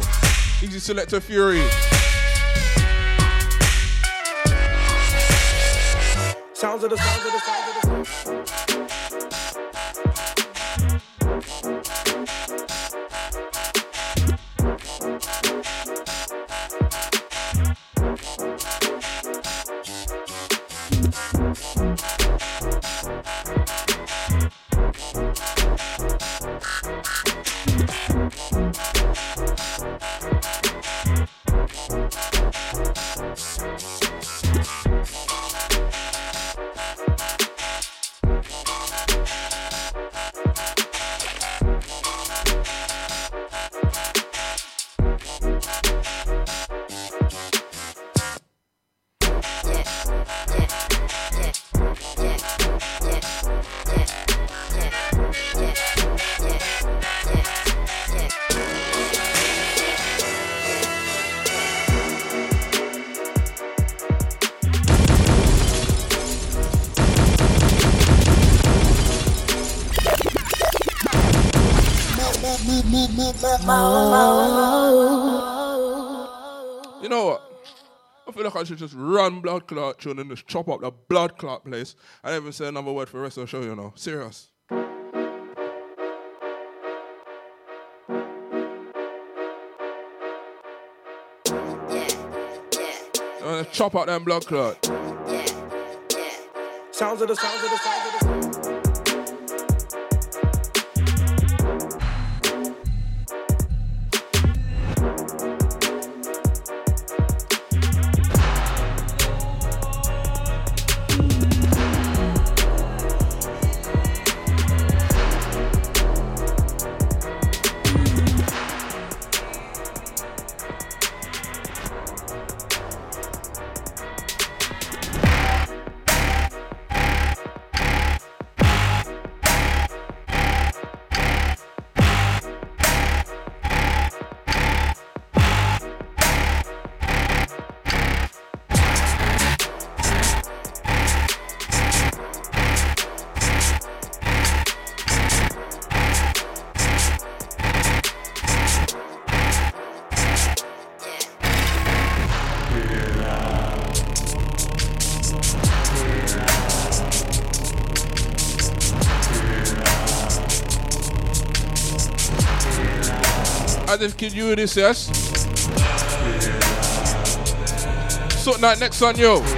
Easy Selector Fury. Sounds of the Feel should just run blood clot tune and just chop up the blood clot place. I don't even say another word for the rest of the show, you know. Serious. Chop out them blood clot. sounds of the sounds of the sounds of the I just kid you this, yes? So night next on you.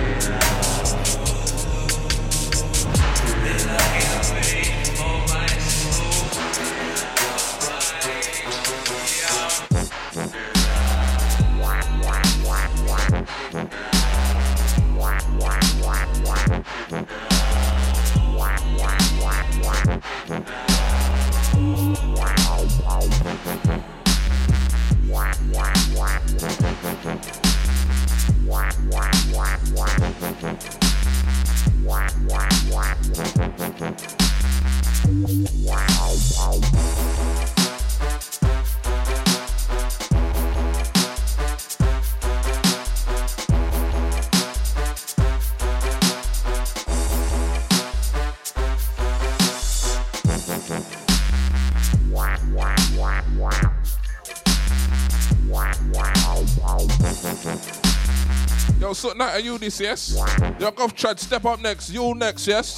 Night are you this, yes? Go Chad, step up next. You next, yes?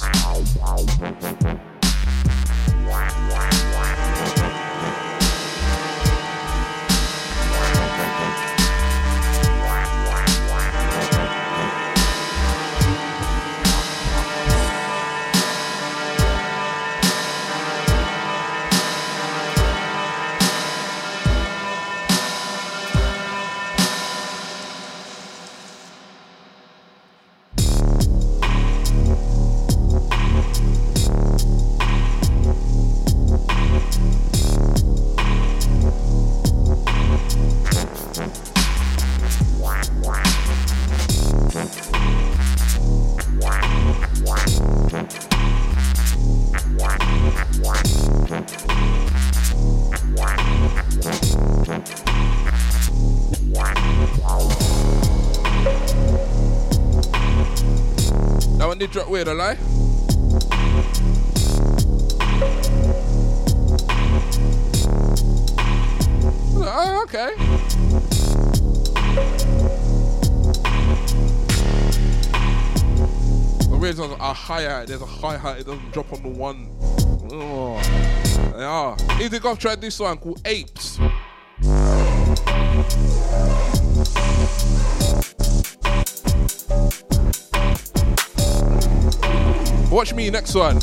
Weird, I lie. Oh, okay. The weird ones are high hat. There's a high hat. It doesn't drop on the one. Oh. Yeah. Easy Golf tried this one called Apes. Watch me next one.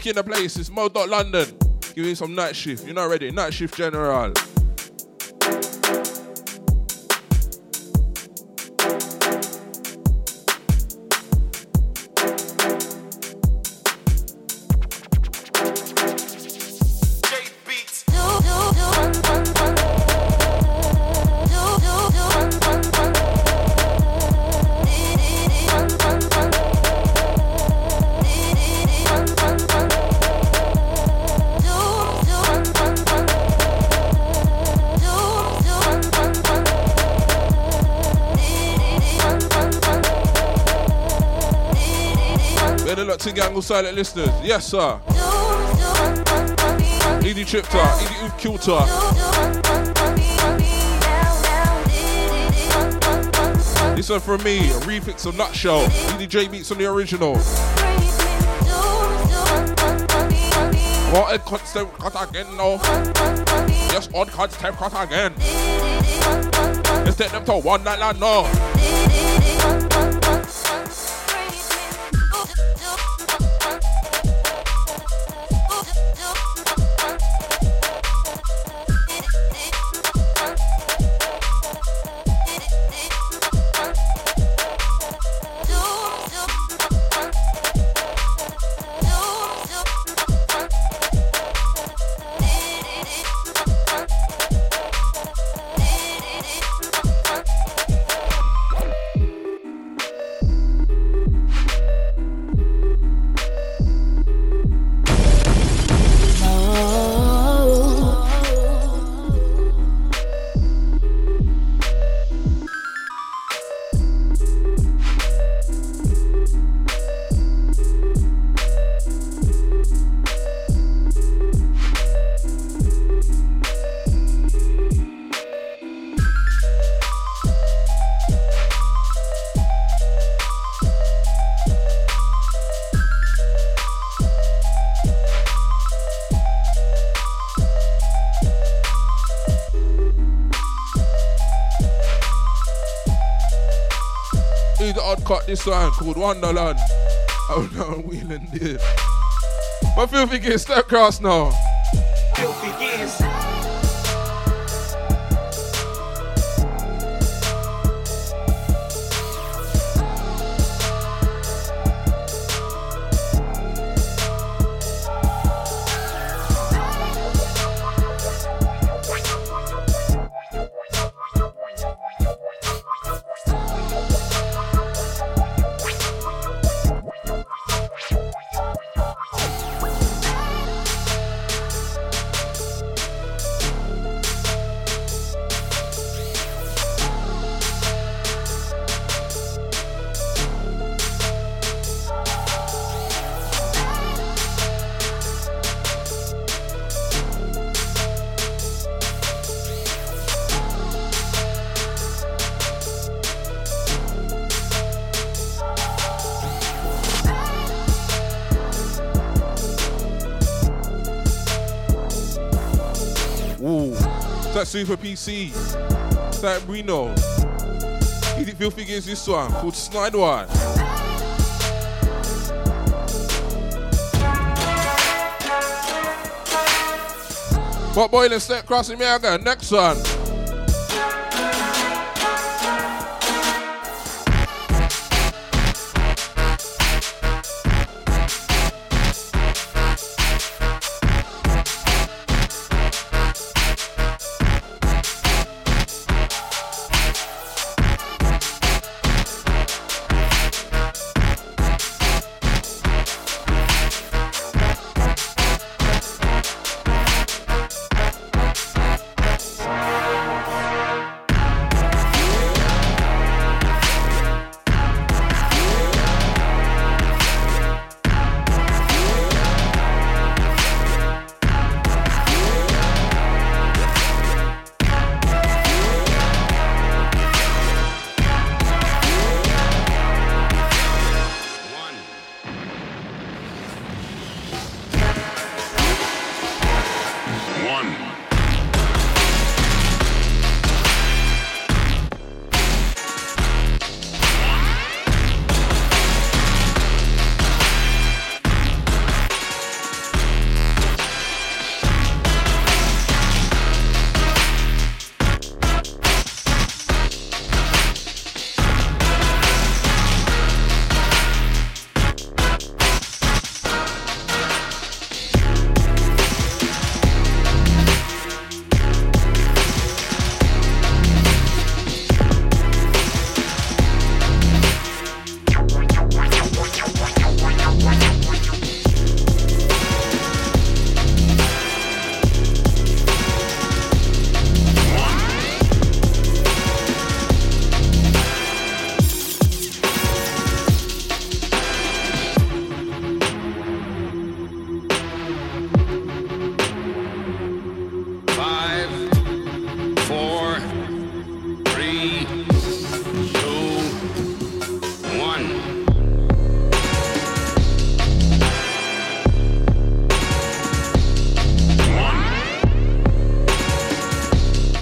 Speaking the place, it's Mo London. Give you some night shift. You're not ready. Night shift general. Silent listeners. Yes, sir. Edie Tripter, Edie Oof Kilter. This one from me, a remix of Nutshell. EDJ beats on the original. What a constant cut again, no. Yes, on constant cut again. Let's take them to one night land, no. Odd cut this one called Wonderland. [LAUGHS] Oh no, Wheeling did. My filthy get step cross now. Filthy Super PC. That Reno. Easy filthy gives this one called Snide One. What boy, let's step crossing me again. Next. One.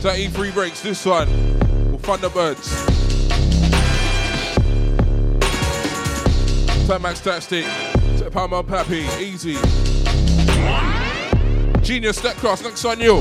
That E3 breaks this one. With Thunderbirds. Time Max Tastic. Palmer Pappy. Easy. Genius Step Cross. Next on you.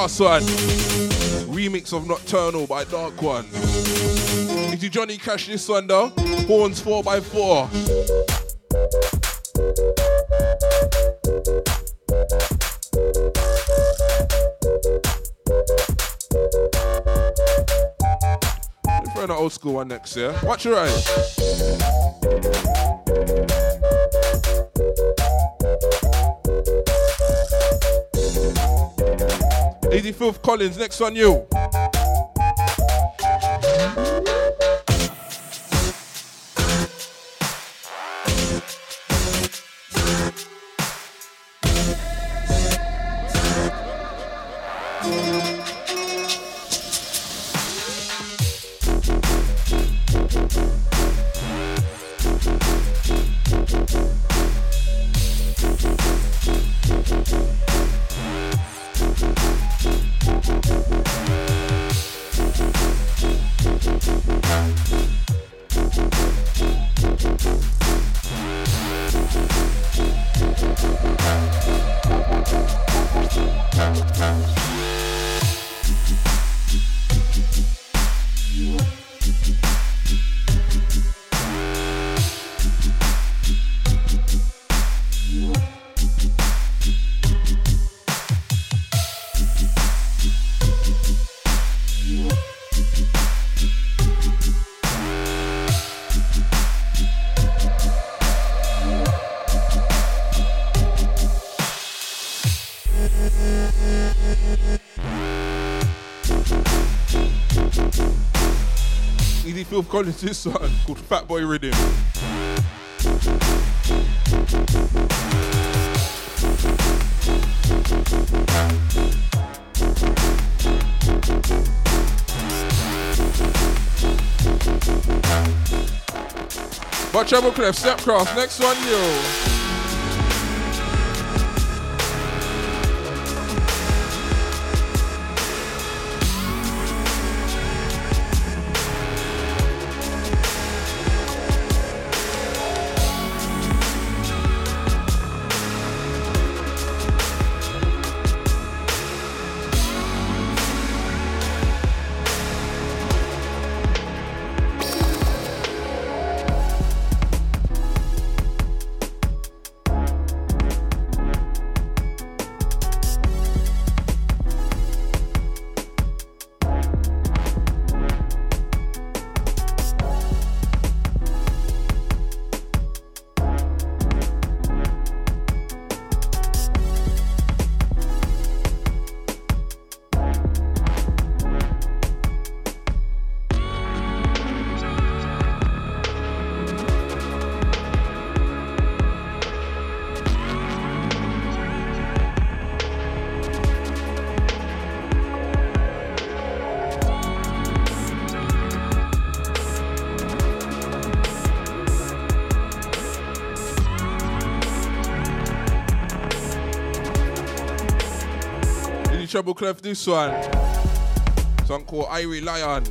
Last one. Remix of Nocturnal by Dark One. Is you Johnny Cash this one though? Horns 4x4. Throw an old school one next, yeah? Watch your eyes. Easy Filth Collins, next on you. Collins, this one called Fat Boy Rhythm. But Treble Clef, Step Cross, next one, yo. Treble Clef, this one. Song called Irie Lion.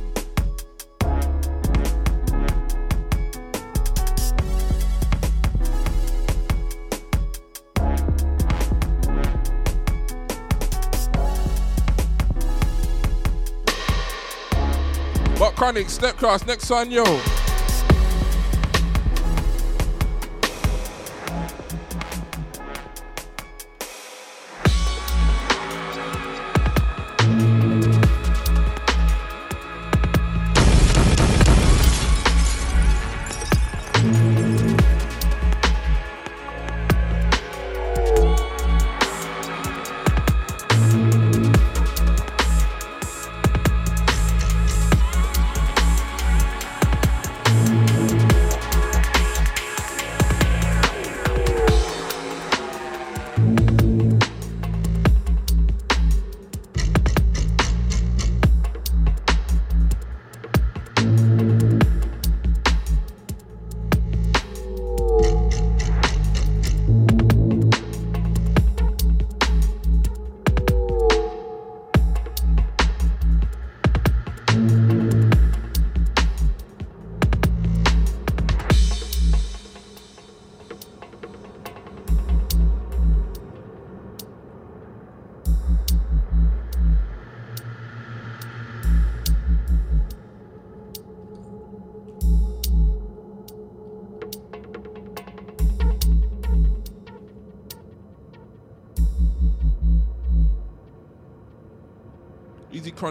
But Chronic, Step Cross, next one, yo.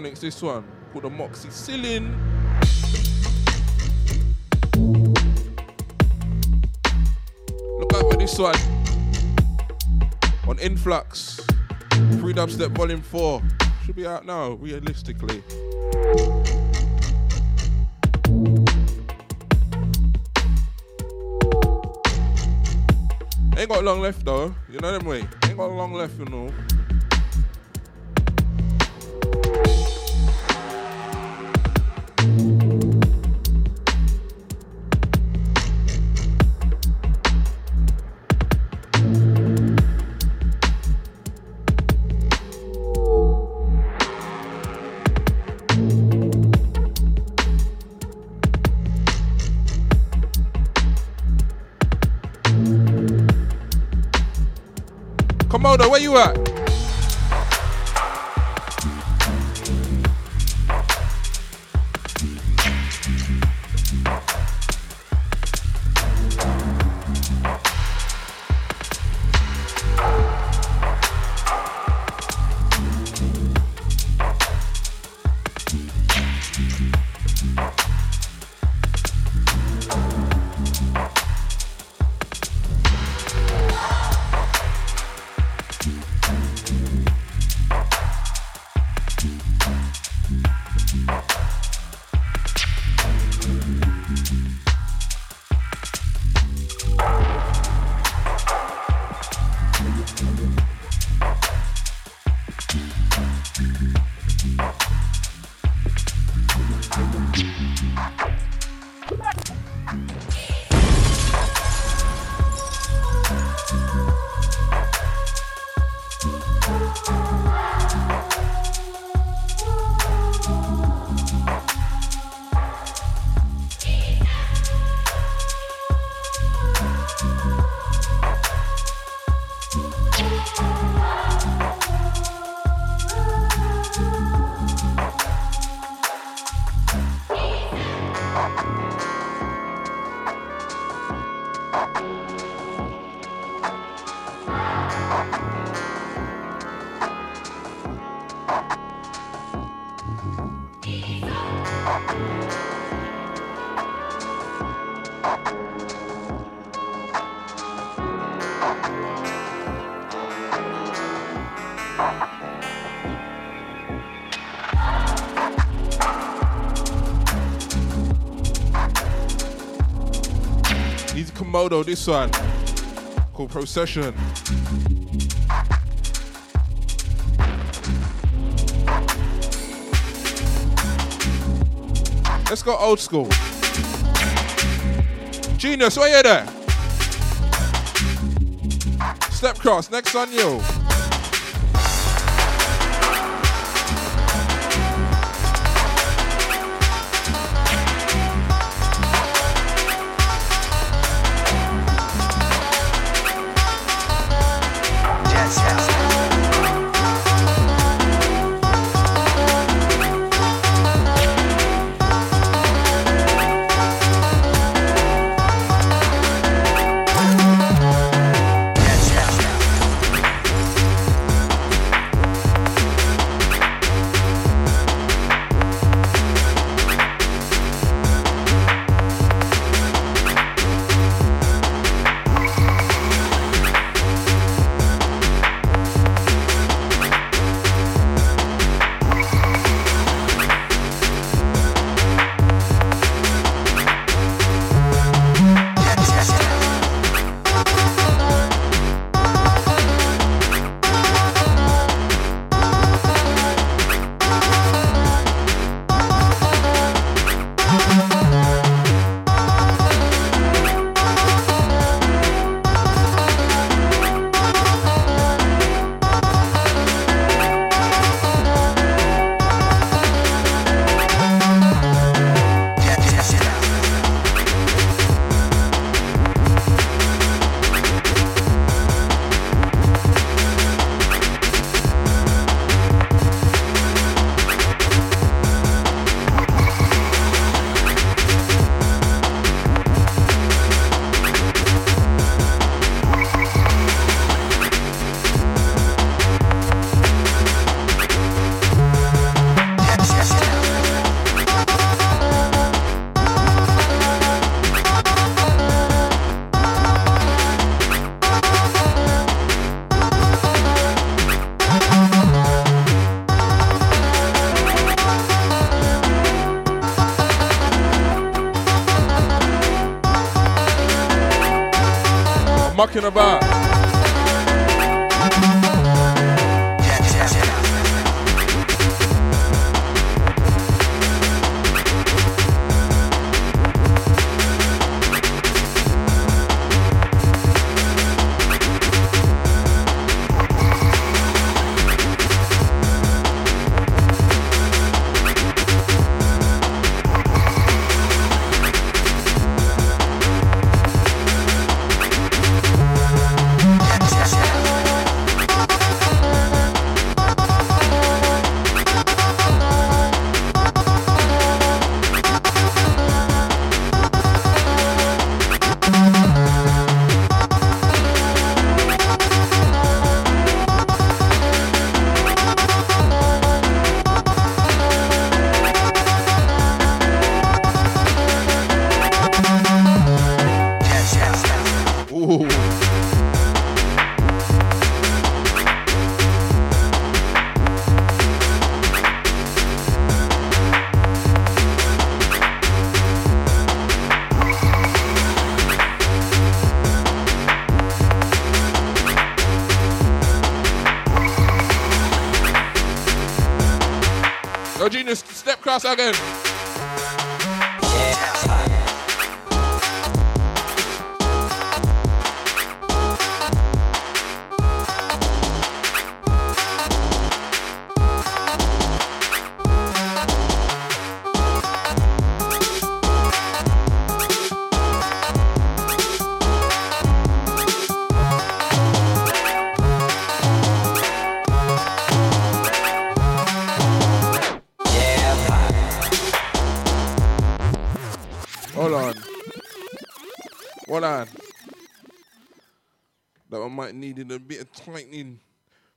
Easy this one called Ceiling. Look out for this one on Influx. Free Dubstep Volume 4. Should be out now, realistically. Ain't got long left though, you know them way. Ain't got long left, you know. You at? Komodo, this one called Procession. Let's go old school. Genius, where you there? Step cross, next on you. Step cross again. One might need a bit of tightening.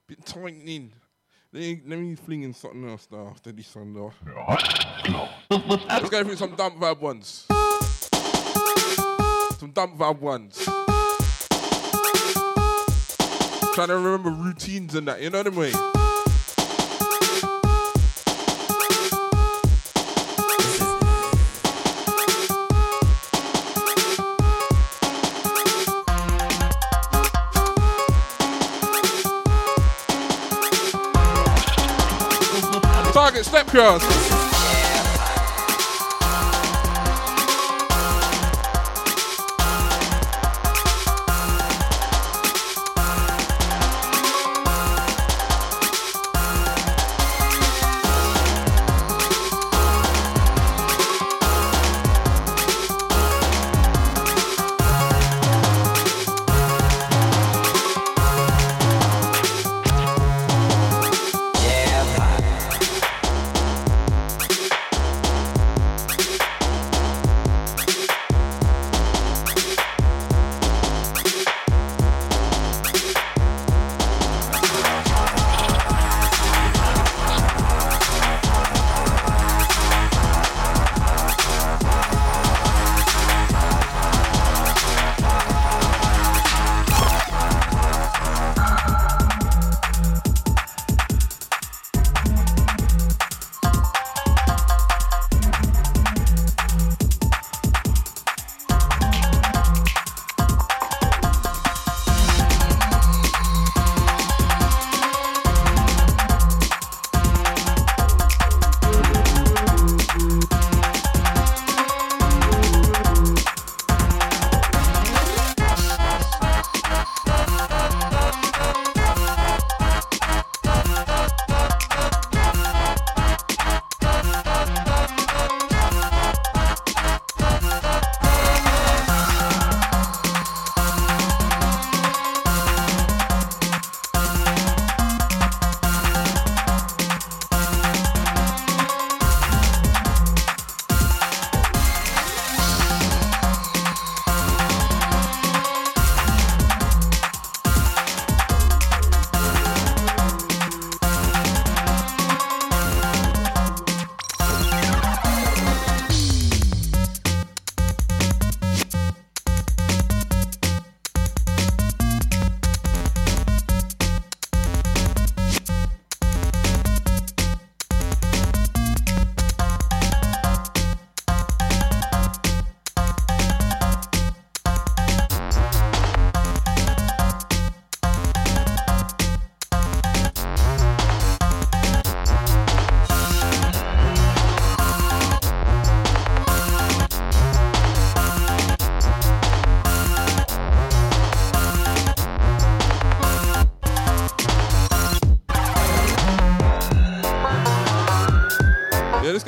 Bit tightening. Let me, let me fling in something else now after this one though. Let's go through some dump vibe ones. Some dump vibe ones. Trying to remember routines and that, you know what I mean? Target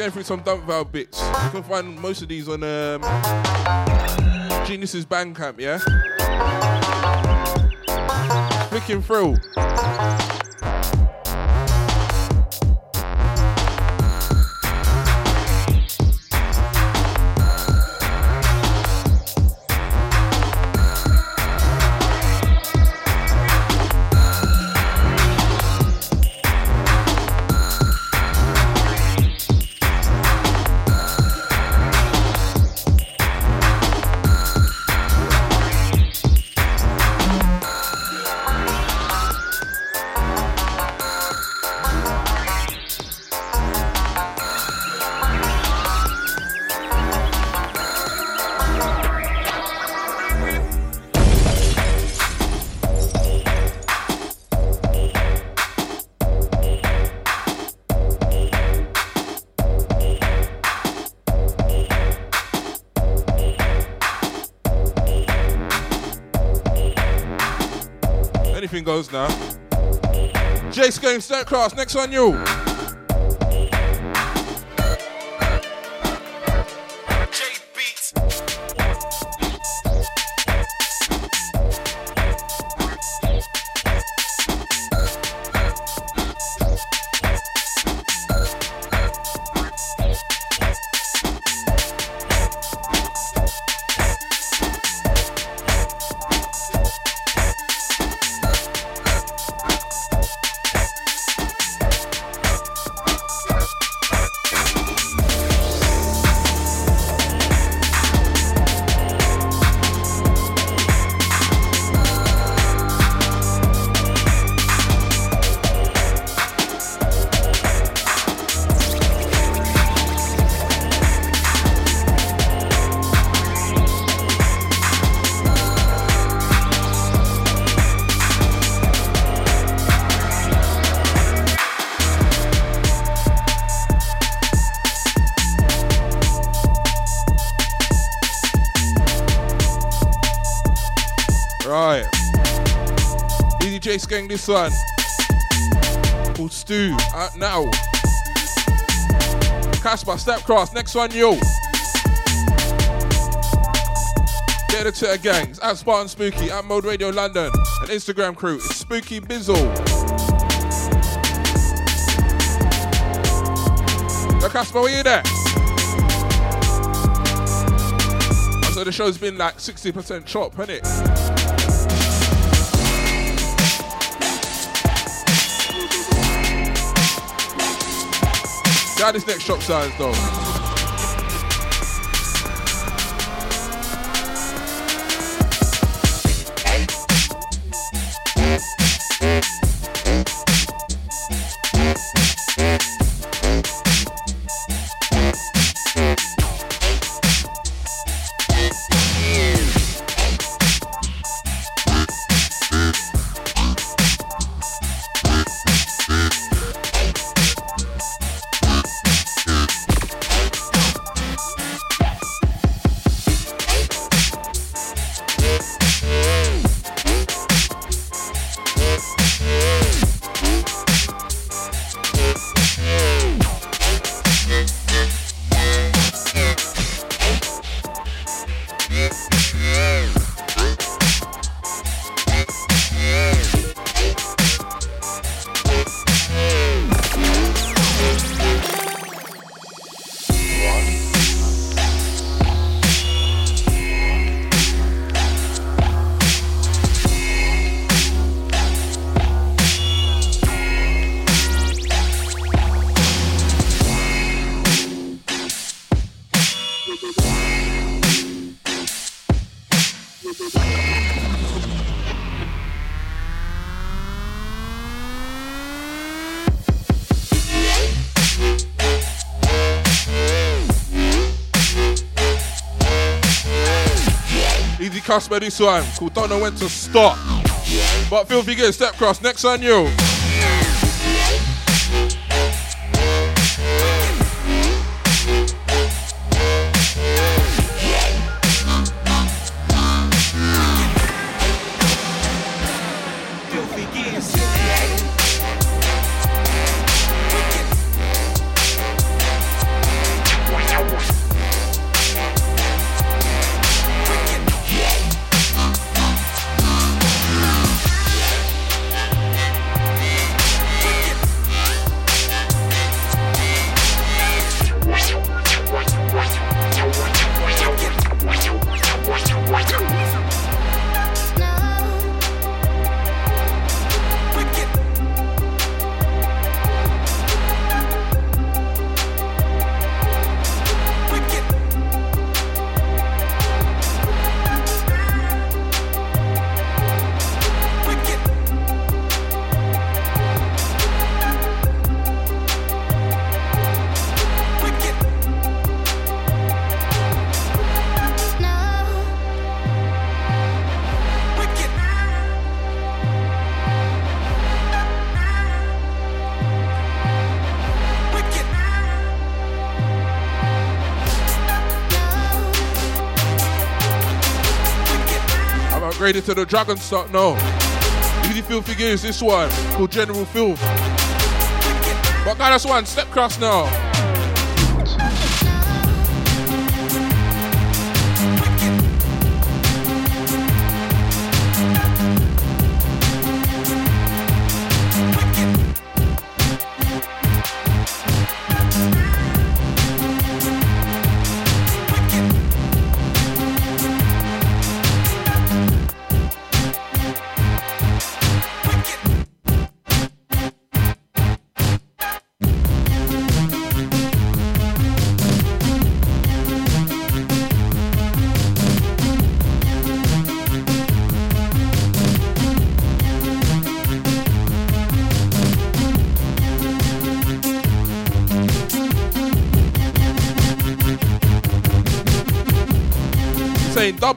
going through some dump valve bits. You can find most of these on um, Genius's Bandcamp, yeah? Flicking through. Goes now. Jace going start class. Next one, you. This one. Called Stu. Out now. Casper, step cross. Next one, yo. Get the Twitter gangs. At Spartan Spooky. At Mode Radio London. And Instagram crew. It's Spooky Bizzle. Yo, Casper, where you there? So the show's been like 60% chop, hasn't it? Got this next shop size though. Easy Casper this one. Cool, don't know when to stop. But Filthy Good, step cross. Next on you. To the dragon stock, no. Easy filthy gears, this one called General Filth. But guy, that's one, step cross now.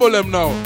Them now.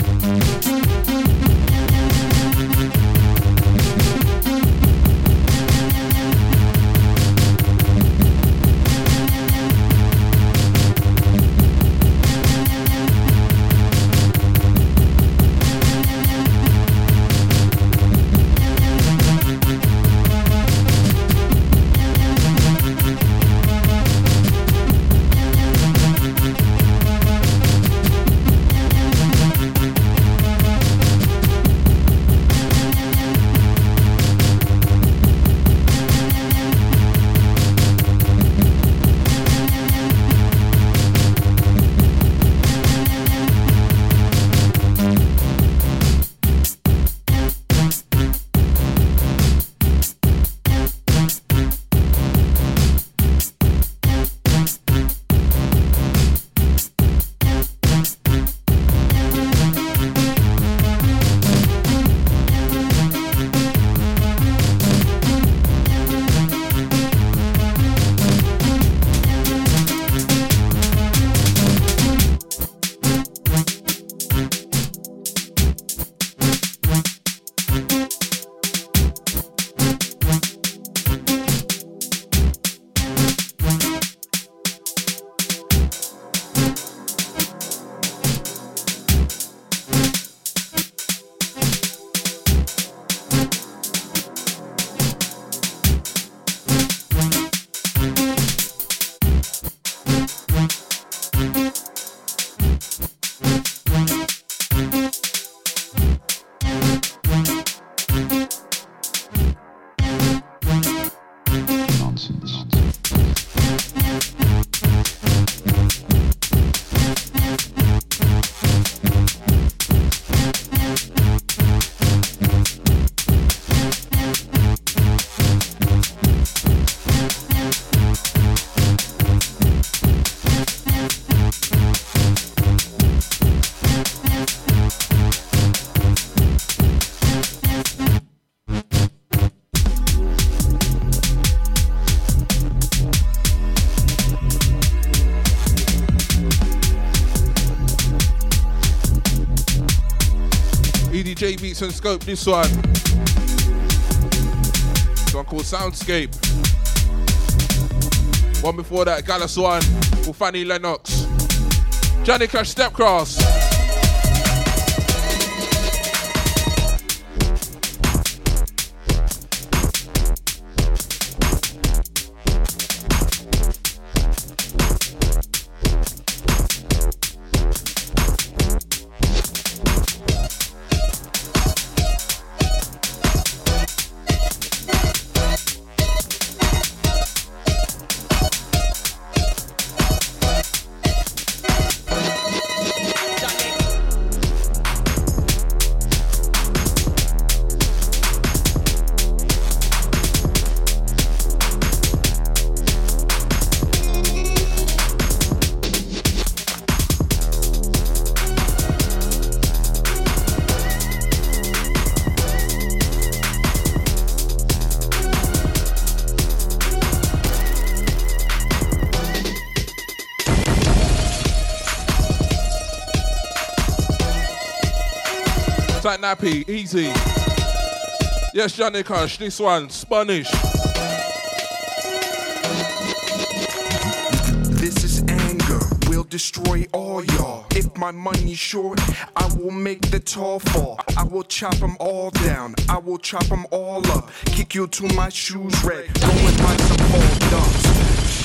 Beats and Scope, this one. This one called Soundscape. One before that, Gallus one, with Fanny Lennox. Johnny Cash Stepcross. Nappy, easy. Yes, Johnny Cash, this one, Spanish. This is anger, will destroy all y'all. If my money's short, I will make the tall fall. I will chop them all down. I will chop them all up. Kick you to my shoes red. Going like some old dumps.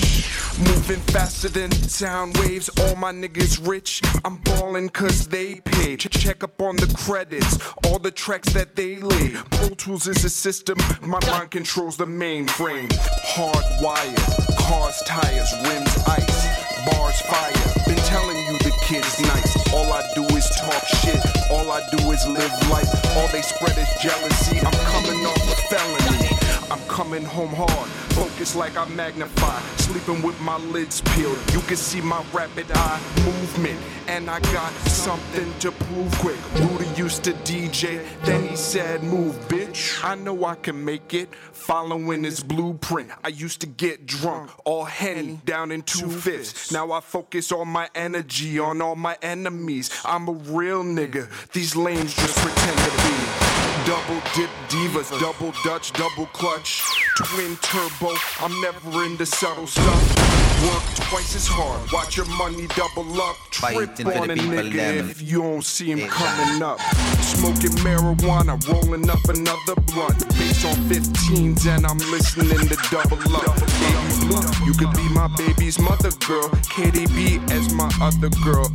Moving faster than sound waves. All my niggas rich. I'm ballin' cause they paid. Check up on the credits. All the tracks that they laid. Pro Tools is a system. My mind controls the mainframe. Hardwired. Cars, tires, rims, ice. Bars, fire. Been telling you the kid's nice. All I do is talk shit. All I do is live life. All they spread is jealousy. I'm coming off a felony. I'm coming home hard, focused like I magnify. Sleeping with my lids peeled. You can see my rapid eye movement, and I got something to prove quick. Rudy used to DJ, then he said, Move, bitch. I know I can make it. Following his blueprint. I used to get drunk, all henny, down in two fifths. Now I focus all my energy on all my enemies. I'm a real nigga. These lanes just pretend to be. Double dip divas, double dutch, double clutch, twin turbo. I'm never into subtle stuff. Work twice as hard, watch your money double up. Trip on a nigga if you don't see him coming up. Smoking marijuana, rolling up another blunt. Based on 15s, and I'm listening to double up. Baby blue, you could be my baby's mother, girl. KDB as my other girl.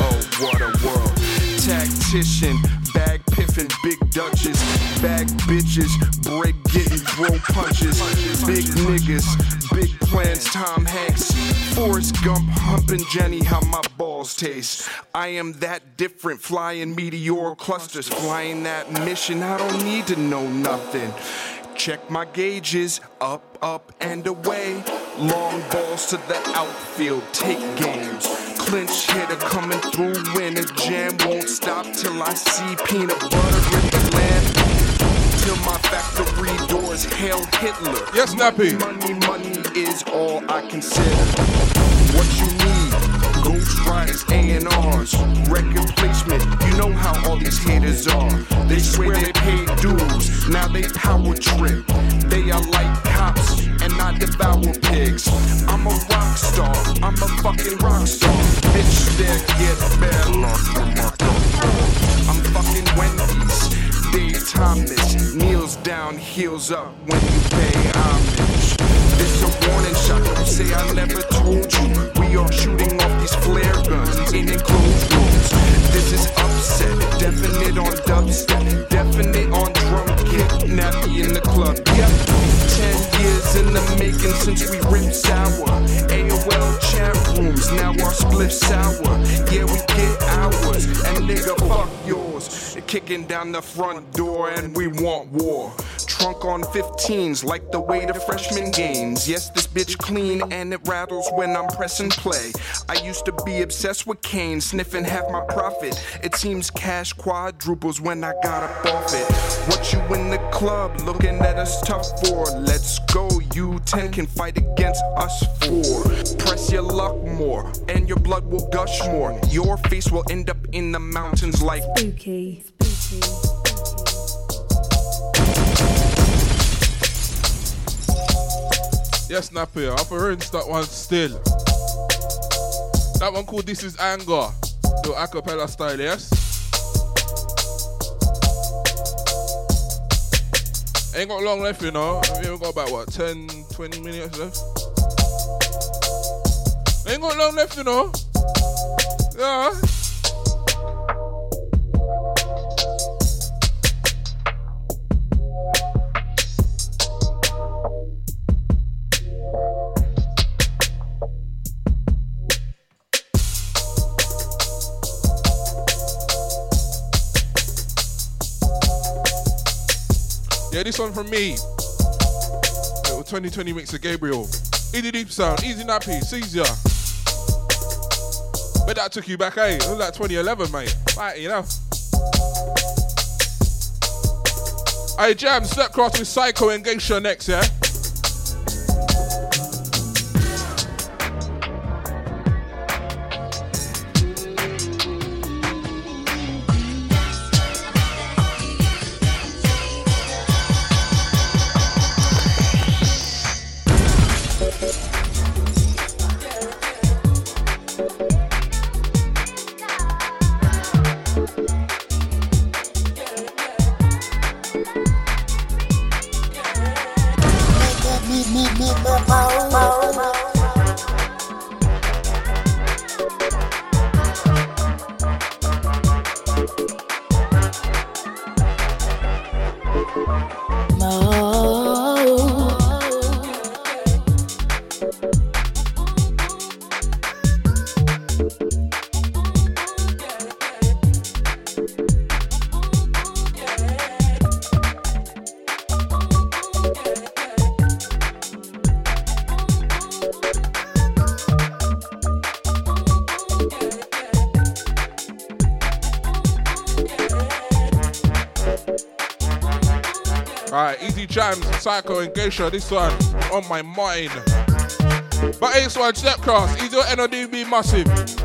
Oh, what a world tactician, bag big duchess, bag bitches, break getting bro punches, big niggas, big plans, Tom Hanks, Forrest Gump, humping Jenny, how my balls taste. I am that different, flying meteor clusters, flying that mission. I don't need to know nothing. Check my gauges, up, up, and away. Long balls to the outfield, take games. Clinch hitter coming through in a jam. Won't stop till I see peanut butter in the land. Till my factory doors hail Hitler. Yes, Nappy. Money, money is all I consider. What you need? Ghost Riders, A&Rs, record placement. You know how all these haters are. They swear they paid dues, now they power trip. They are like cops, and I devour pigs. I'm a rock star, I'm a fucking rock star. Bitch, there get bad luck. I'm fucking Wendy's. Dave Thomas kneels down, heels up when you pay homage. This a warning shot, don't say I never told you. We are shooting off these flare guns in enclosed rooms. This is upset, definite on dubstep, definite on drum kit, nappy in the club. Yep, ten years in the making since we ripped sour. AOL chat rooms, now our split sour. Yeah, we get ours, and nigga, fuck yours. Kicking down the front door, and we want war. Trunk on 15s, like the way the freshman gains. Yes, this bitch clean, and it rattles when I'm pressing play. I used to be obsessed with Kane, sniffing half my profit. It seems cash quadruples when I got up off it. What you in the club looking at us tough for? Let's go, you 10 can fight against us four. Press your luck more, and your blood will gush more. Your face will end up in the mountains like Spooky. Yes, Nappy. I've rinsed that one still. That one called This Is Anger. The acapella style, yes? Ain't got long left, you know. We only got about, what, 10, 20 minutes left? Ain't got long left, you know. Yeah. This one from me. Little 2020 mix of Gabriel. Easy deep sound, easy nappy, Caesar. But that took you back, eh? It was like 2011, mate. Right, you know. Hey, Jam, Stepcraft with Psycho and Geisha next, yeah? Psycho and Geisha, this one on my mind. But Ace One, Step Cross, Easy NODB Massive.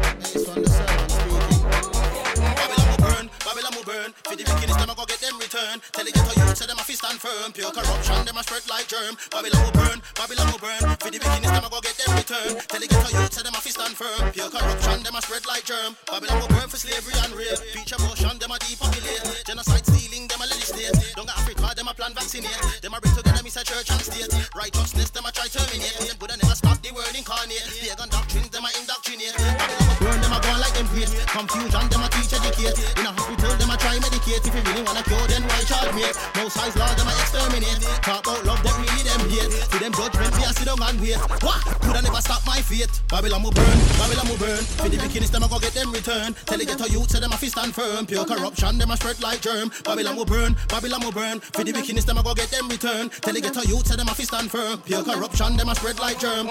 Babylon will burn, Babylon will burn. Oh, For the wickedness, them a go get them return. Oh, Tell the ghetto youth, say them a fist stand firm. Pure oh, corruption, them a spread like germ. Babylon will burn, Babylon will burn. For the wickedness, them a go get them return. Tell the ghetto youth, say them a fist stand firm. Pure corruption, them a spread like germ.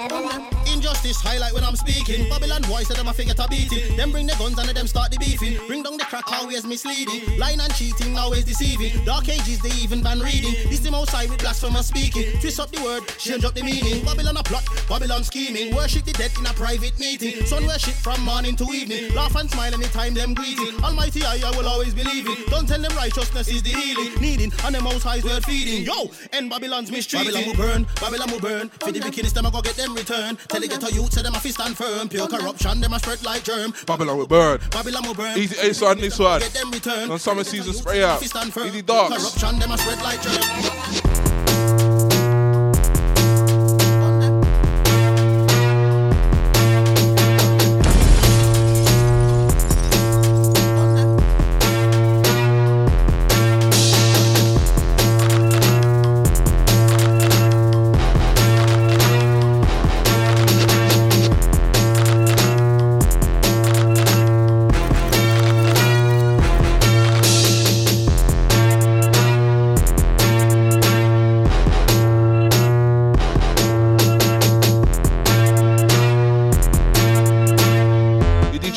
Injustice highlight when I'm speaking. Babylon boys, say them a figure to beat it. Them bring the guns and them start the beefing. Bring down the crack, always misleading. Lying and cheating, always deceiving. Dark ages, they even ban reading. This the most side with blasphemous speaking. Twist up the word, change up the meaning. Babylon a plot, Babylon scheming. Worship the dead in a private meeting. Sun worship from morning to evening. Laugh and smile anytime them greeting. Almighty I, I will always believe it. Don't tell them righteousness is the healing. Needing, and the most high's word feeding. Yo, and Babylon's mistreating. Babylon will burn, Babylon will burn. For the wickednest, them a go get them return. Tell the ghetto youth, say them a fist stand firm. Pure corruption, them a spread like germ. Babylon will burn. Babylon will burn. Easy Ace on this one. Get them return. On summer season spray out. Fist stand. Easy dogs. Corruption, them a spread like germ.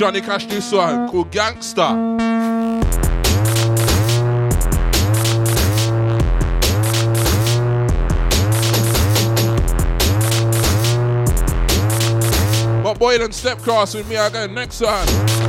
Johnny Cash this one called Gangster. But boy, then step cross with me again. Next one.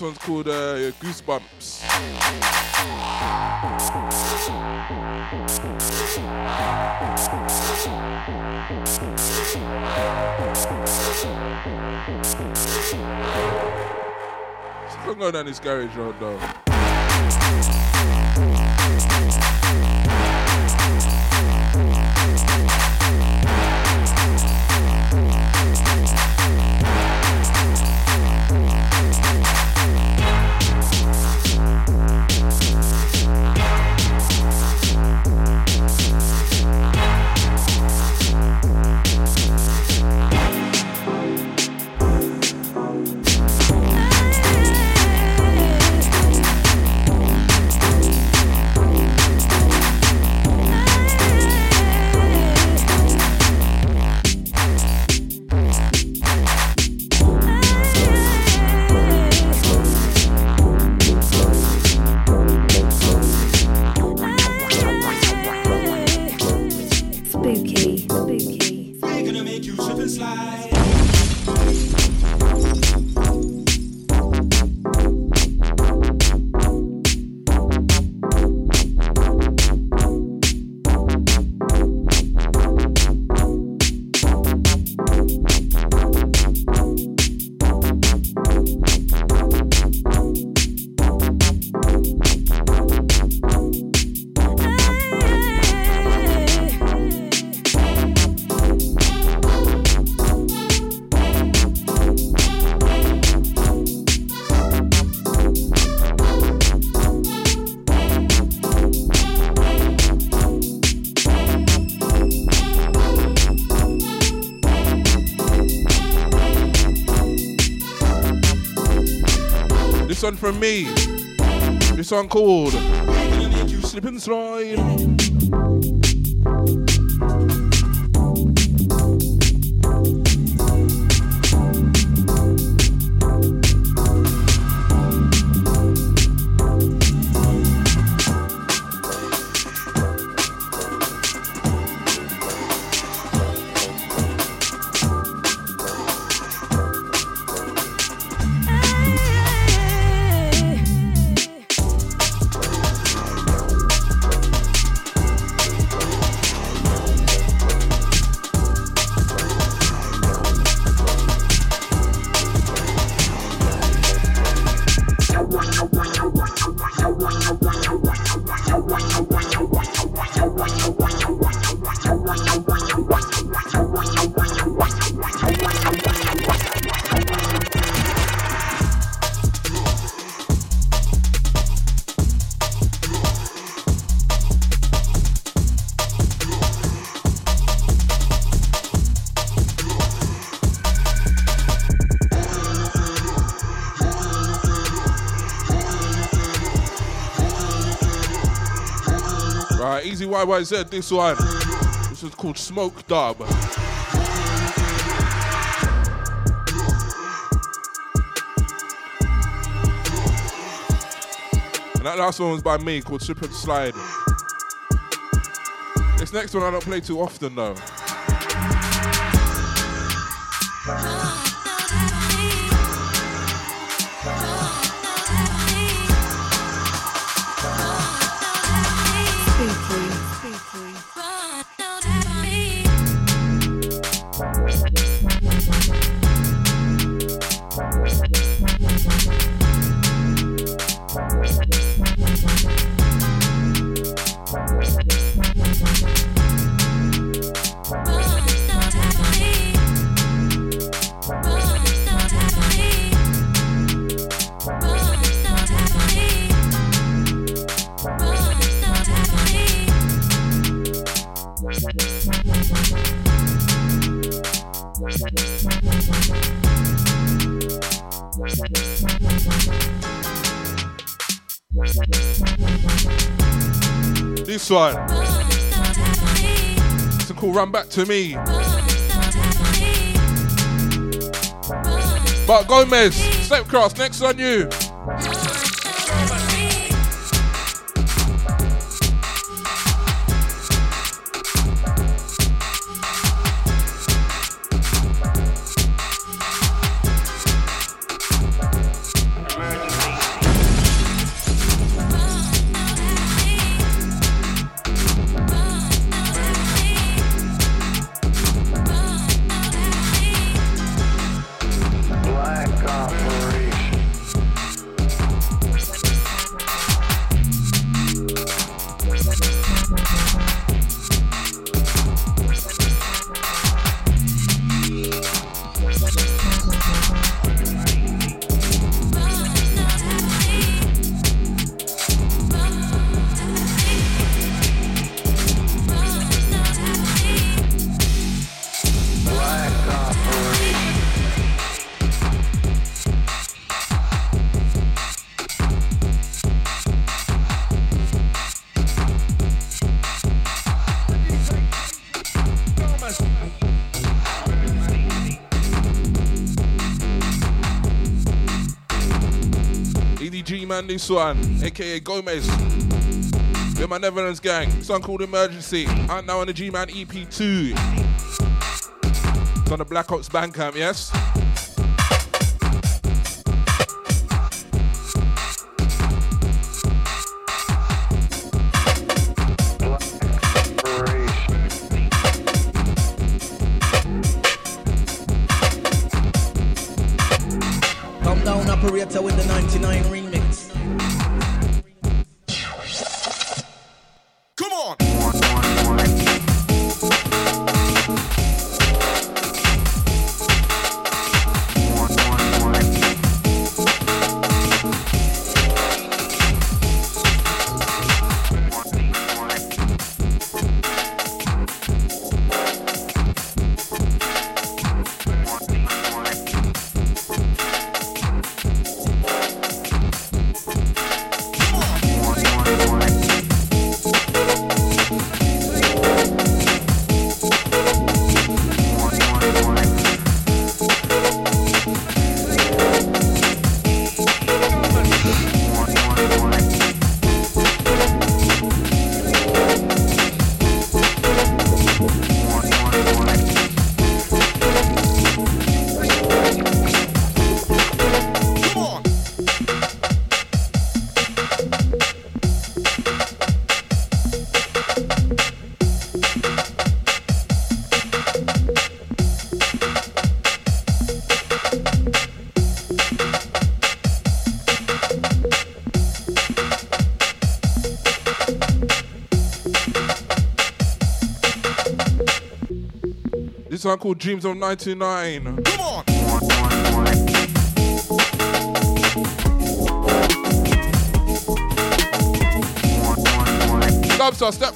This one's called uh, Goosebumps. I'm going down this garage road though. From me. This one called Slip and Slide. Easy YYZ, this one. This is called Smoke Dub. And that last one was by me called Slip and Slide. This next one I don't play too often though. It's a cool run back to me. But Gomez, step cross, next on you. Man, this one, aka Gomez. We're my Netherlands gang. Song called Emergency. Out now on the G Man EP2. It's on the Black Ops Bandcamp, yes? One called Dreams of 99. Come on. Dubstar, Step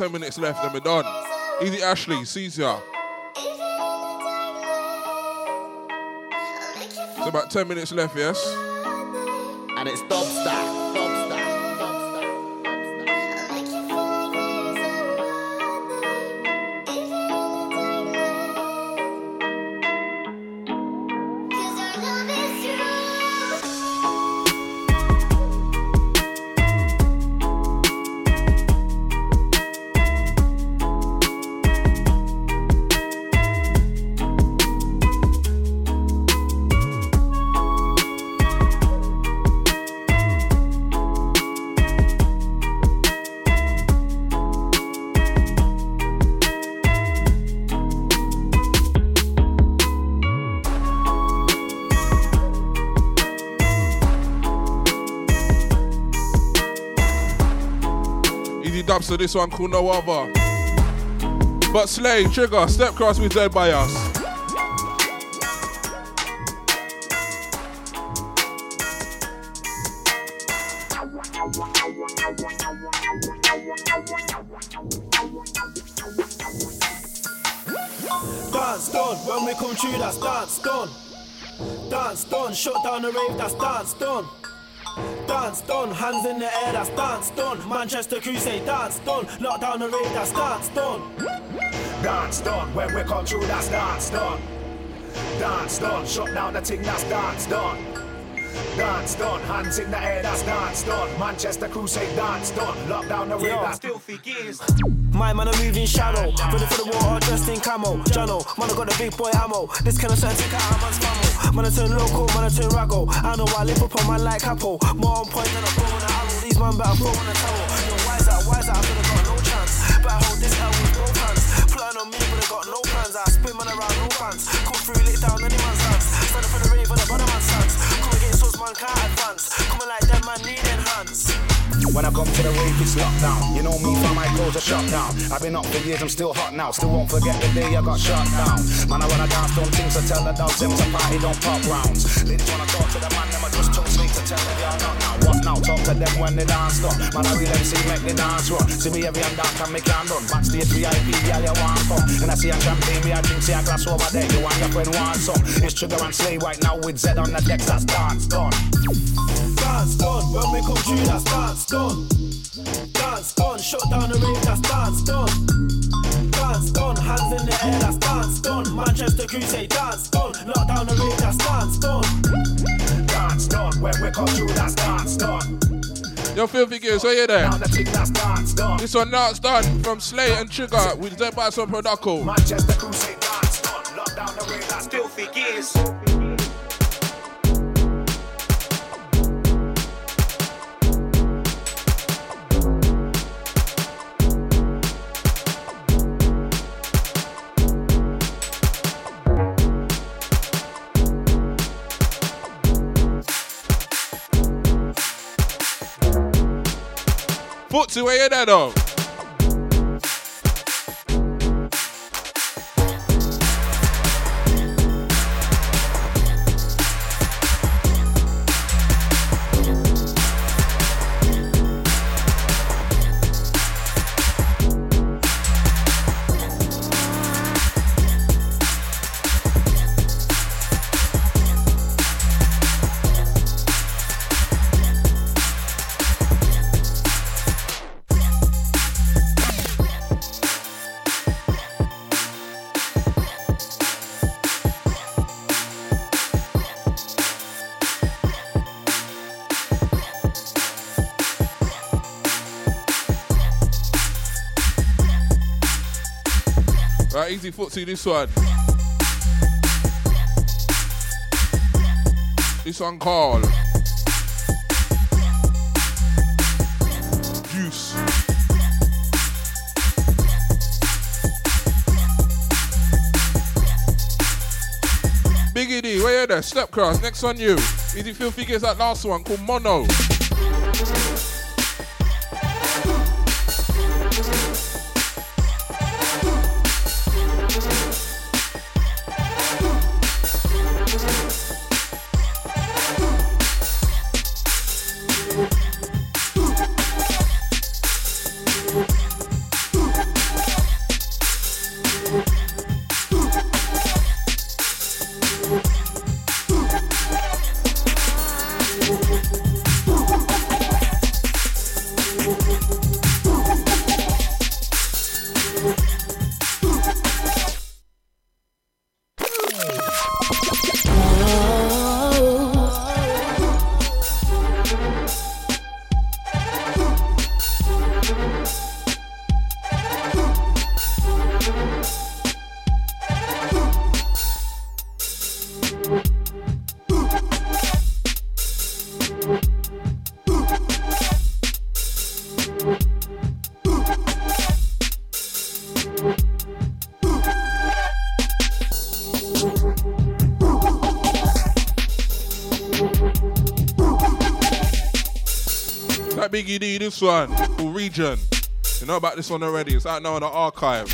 10 minutes left and we're done. Easy Ashley, ya. It's about 10 minutes left, yes? And it's Dubstar. So this one called no other. But Slay, Trigger, Step Cross we Dead by Us. Dance done, when we come through, that's dance done. Dance done, shut down the rave, that's dance done. Dance done, hands in the air, that's dance done. Manchester Crusade, dance done. Lock down the rave, that's dance done. Dance done, when we come through, that's dance done. Dance done, shut down the thing, that's dance done. Dance done, hands in the air, that's dance done. Manchester Crusade, dance done. Lock down the rave, that's filthy gears. My man are moving shallow, ready for the water, dressed in camo. Jano, man, I got the big boy ammo. This kind of certain take out man's famo. Man, I turn local, man, I turn rago. I know I live up on man like Capo. More on point than a blow on the arrow. These man better throw on the towel. Yo, wise out, wise out, I could have got no chance. Better hold this out with both hands. Plotting on me, but I got no plans. I spin man around, no fans. Come through, lick down any man's hands. Stand up for the rave on the bottom man's hands. Come against us, man, can't advance. Coming like them, man, need enhance. When I come to the rave, it's lockdown. You know me, from my clothes are shut down. I've been up for years, I'm still hot now. Still won't forget the day I got shut down. Man, I wanna dance, don't things to tell the dogs, them to party, don't pop rounds. Ladies wanna talk to the man, them are just too sweet now. What now? Talk to them when they dance done. Man, I real MC make the dance run. See me every hand dance and make can run. Backstage VIP, girl, you want come. And I see a champagne, me I drink, see a glass over there. You want your friend want some. It's Trigger and Slay right now with Z on the decks, that's dance done. Dance done, when we come through, that's dance done. Dance done, shut down the rave, that's dance done. Dance done, hands in the air, that's dance done. Manchester Crusade, dance done. Lock down the rave, that's dance done. Dance done, when we come through, that's dance done. Yo, Filthy Gears, are you there? Now the thing that's dance done. This one now it's done from Slay and Trigger with Dead by Some Produco. Manchester Crusade, dance done. Lock down the rave, that's filthy gears. Footsie, where you there easy footsie, this one. This one called Juice. Biggie D, where you there? Step cross, next on you. Easy Filthy gets that last one called Mono. That Biggie D, this one, called Region. You know about this one already, it's out now in the archive.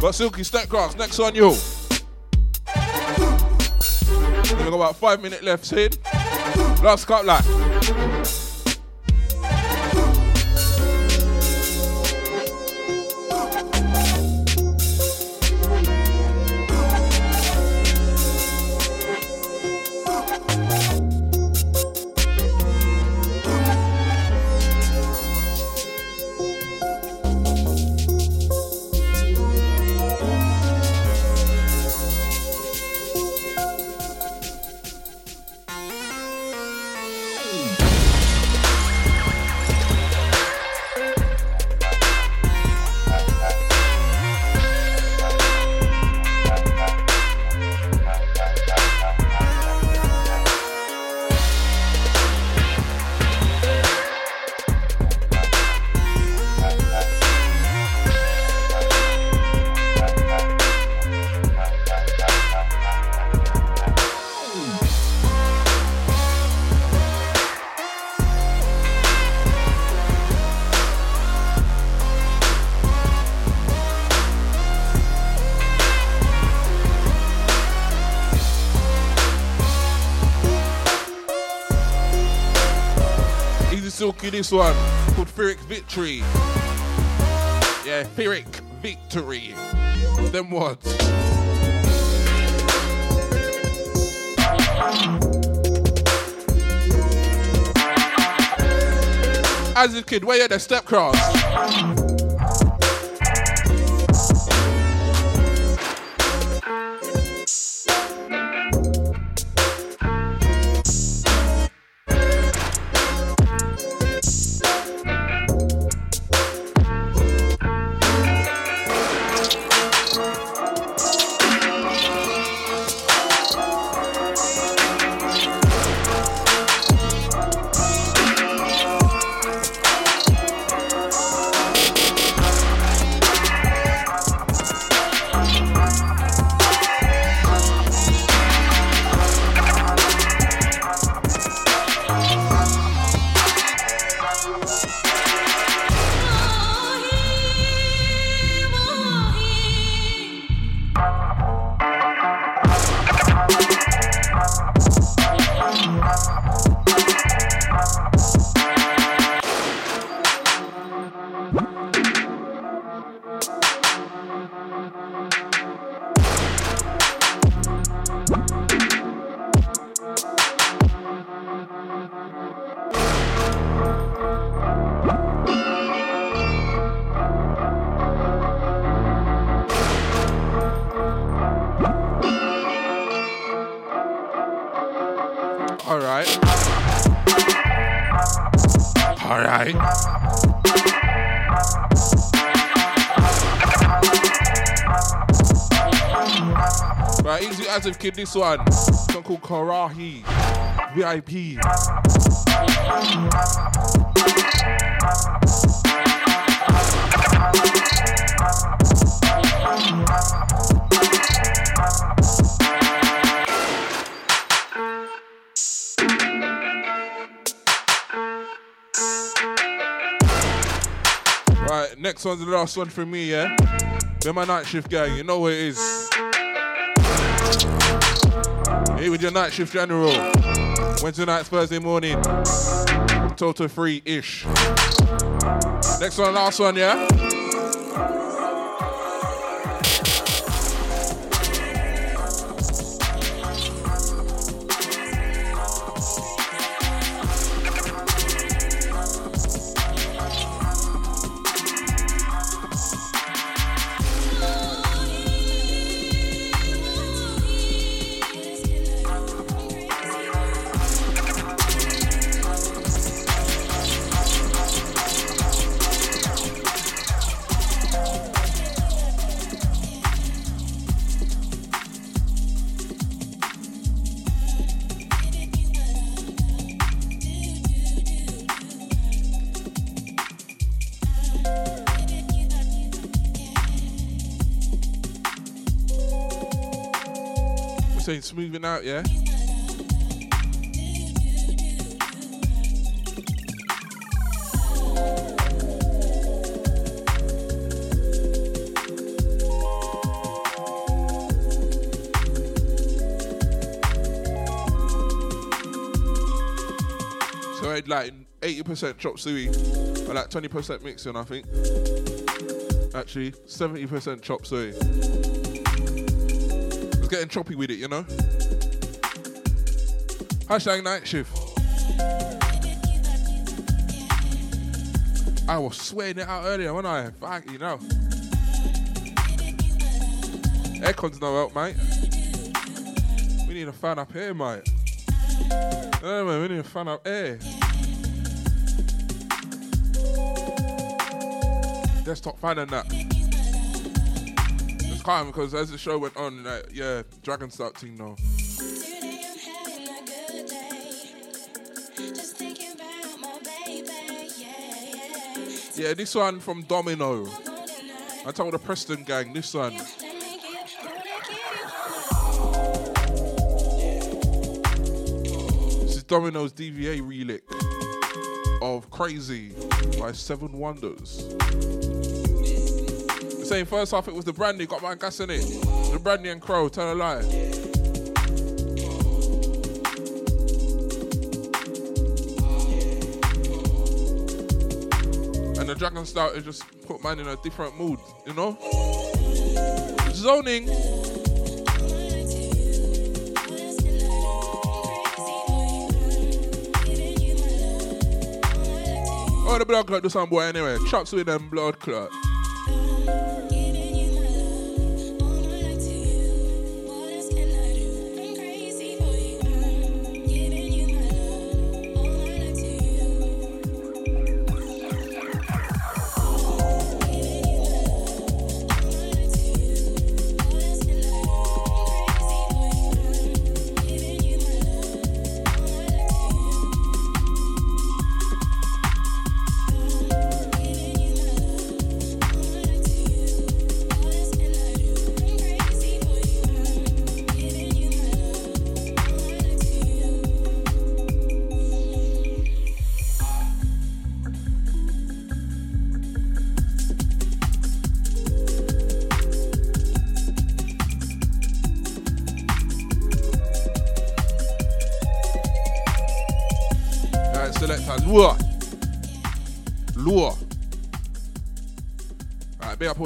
But Silky Stepgrass, next on you. We've got about five minutes left, Sid. Last cut like. Silky, this one called Pyrrhic Victory. Yeah, Pyrrhic Victory. Them what? As a kid, where you the step cross? This one. Song called Karahi. VIP. Right, next one's the last one for me, yeah? They're my night shift gang, you know what it is. With your night shift general. Wednesday night, Thursday morning. Total free ish. Next one, last one, yeah? Saying out, yeah? So I had like 80% chop suey and like 20% mixing, I think. Actually, 70% chop suey. was getting choppy with it, you know? Hashtag night shift. I was sweating it out earlier, when I? Fuck, you know. Aircon's no help, mate. We need a fan up here, mate. Man, we need a fan up here. Desktop fan and that. Because as the show went on, like, yeah, Dragon stout team now. Yeah, this one from Domino. I told the Preston gang, this one. This is Domino's DVA relic of Crazy by Seven Wonders. The same first half it was the brandy, got my gas in it. The brandy and crow, tell a lie. Dragon stout is just put man in a different mood, you know? Zoning. Oh, the blood clot do some boy anyway. Chops with them blood clot.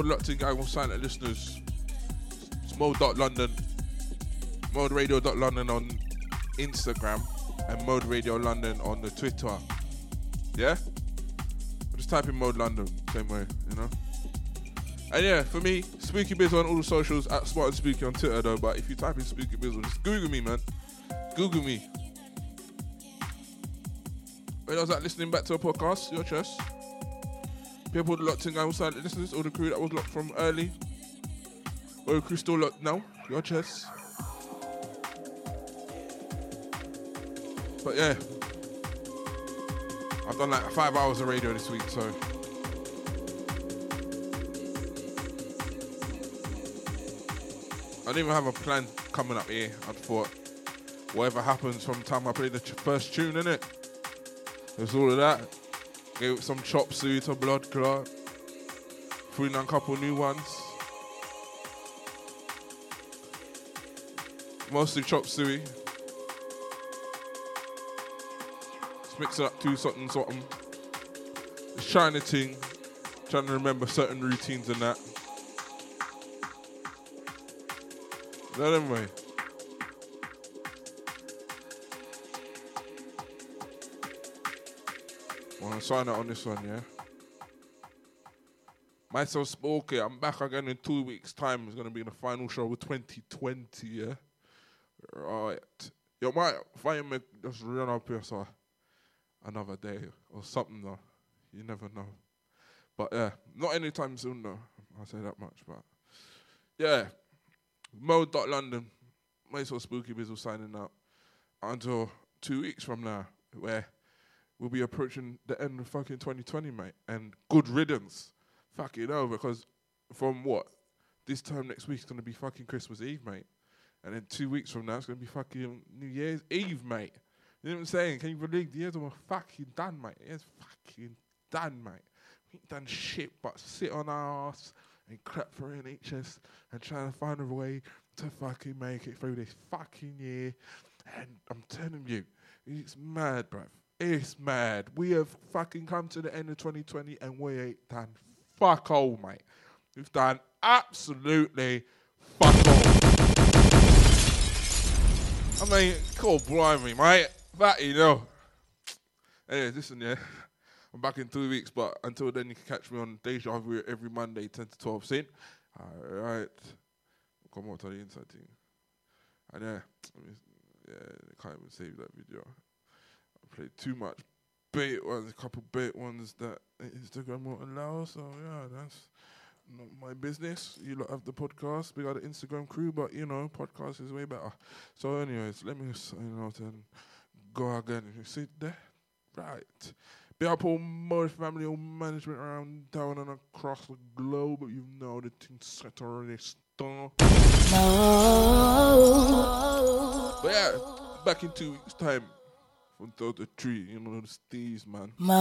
All locked in gang on silent listeners. It's mode.london. Moderadio.london on Instagram. And Mode Radio London on the Twitter. Yeah? Just type in Mode London, same way, you know? And yeah, for me, Spooky Biz on all the socials, at Smart and Spooky on Twitter though, but if you type in Spooky Biz, just Google me, man. Google me. When I was like listening back to a podcast, your chest. People locked in outside listeners, all the crew that was locked from early. All the crew still locked now, your chest. But yeah. I've done like five hours of radio this week, so I didn't even have a plan coming up here. I thought whatever happens from the time I play the first tune, innit? There's all of that. Gave some chop suey to blood clot. Threw in a couple new ones. Mostly chop suey. Just mix it up to something, something. Just trying to ting. Trying to remember certain routines and that. That anyway. Well, I'll sign out on this one, yeah? Myself Spooky, I'm back again in two weeks' time. It's to be in the final show of 2020, yeah? Right. You might find me just run up here so another day or something, though. You never know. But yeah, not anytime soon, though. I'll say that much. But yeah, Mode.London, Myself Spooky Bizzle signing out until two weeks from now, where we'll be approaching the end of fucking 2020, mate. And good riddance. Fucking hell, because from what? This time next week is going to be fucking Christmas Eve, mate. And then two weeks from now, it's going to be fucking New Year's Eve, mate. You know what I'm saying? Can you believe the years are fucking done, mate? It's fucking done, mate. We ain't done shit but sit on our ass and clap for NHS and trying to find a way to fucking make it through this fucking year. And I'm telling you, it's mad, bruv. It's mad. We have fucking come to the end of 2020 and we ain't done fuck all, mate. We've done absolutely fuck all. I mean, cool, blimey, mate. That you oh. know. Hey, listen, yeah. I'm back in two weeks, but until then, you can catch me on Deja Vu every Monday, 10 to 12 cent. Alright. Come on to the inside thing. And yeah, I mean, yeah, I can't even save that video. I played too much bait ones, a couple bait ones that Instagram won't allow. So yeah, that's not my business. You lot have the podcast. We got the Instagram crew, but you know, podcast is way better. So, anyways, let me sign out and go again. You see there, right? Be up all more family, all management around town and across the globe. But You know the thing's set already. Start. But yeah, back in two weeks' time Without the tree, you know, those thieves, man. Mo.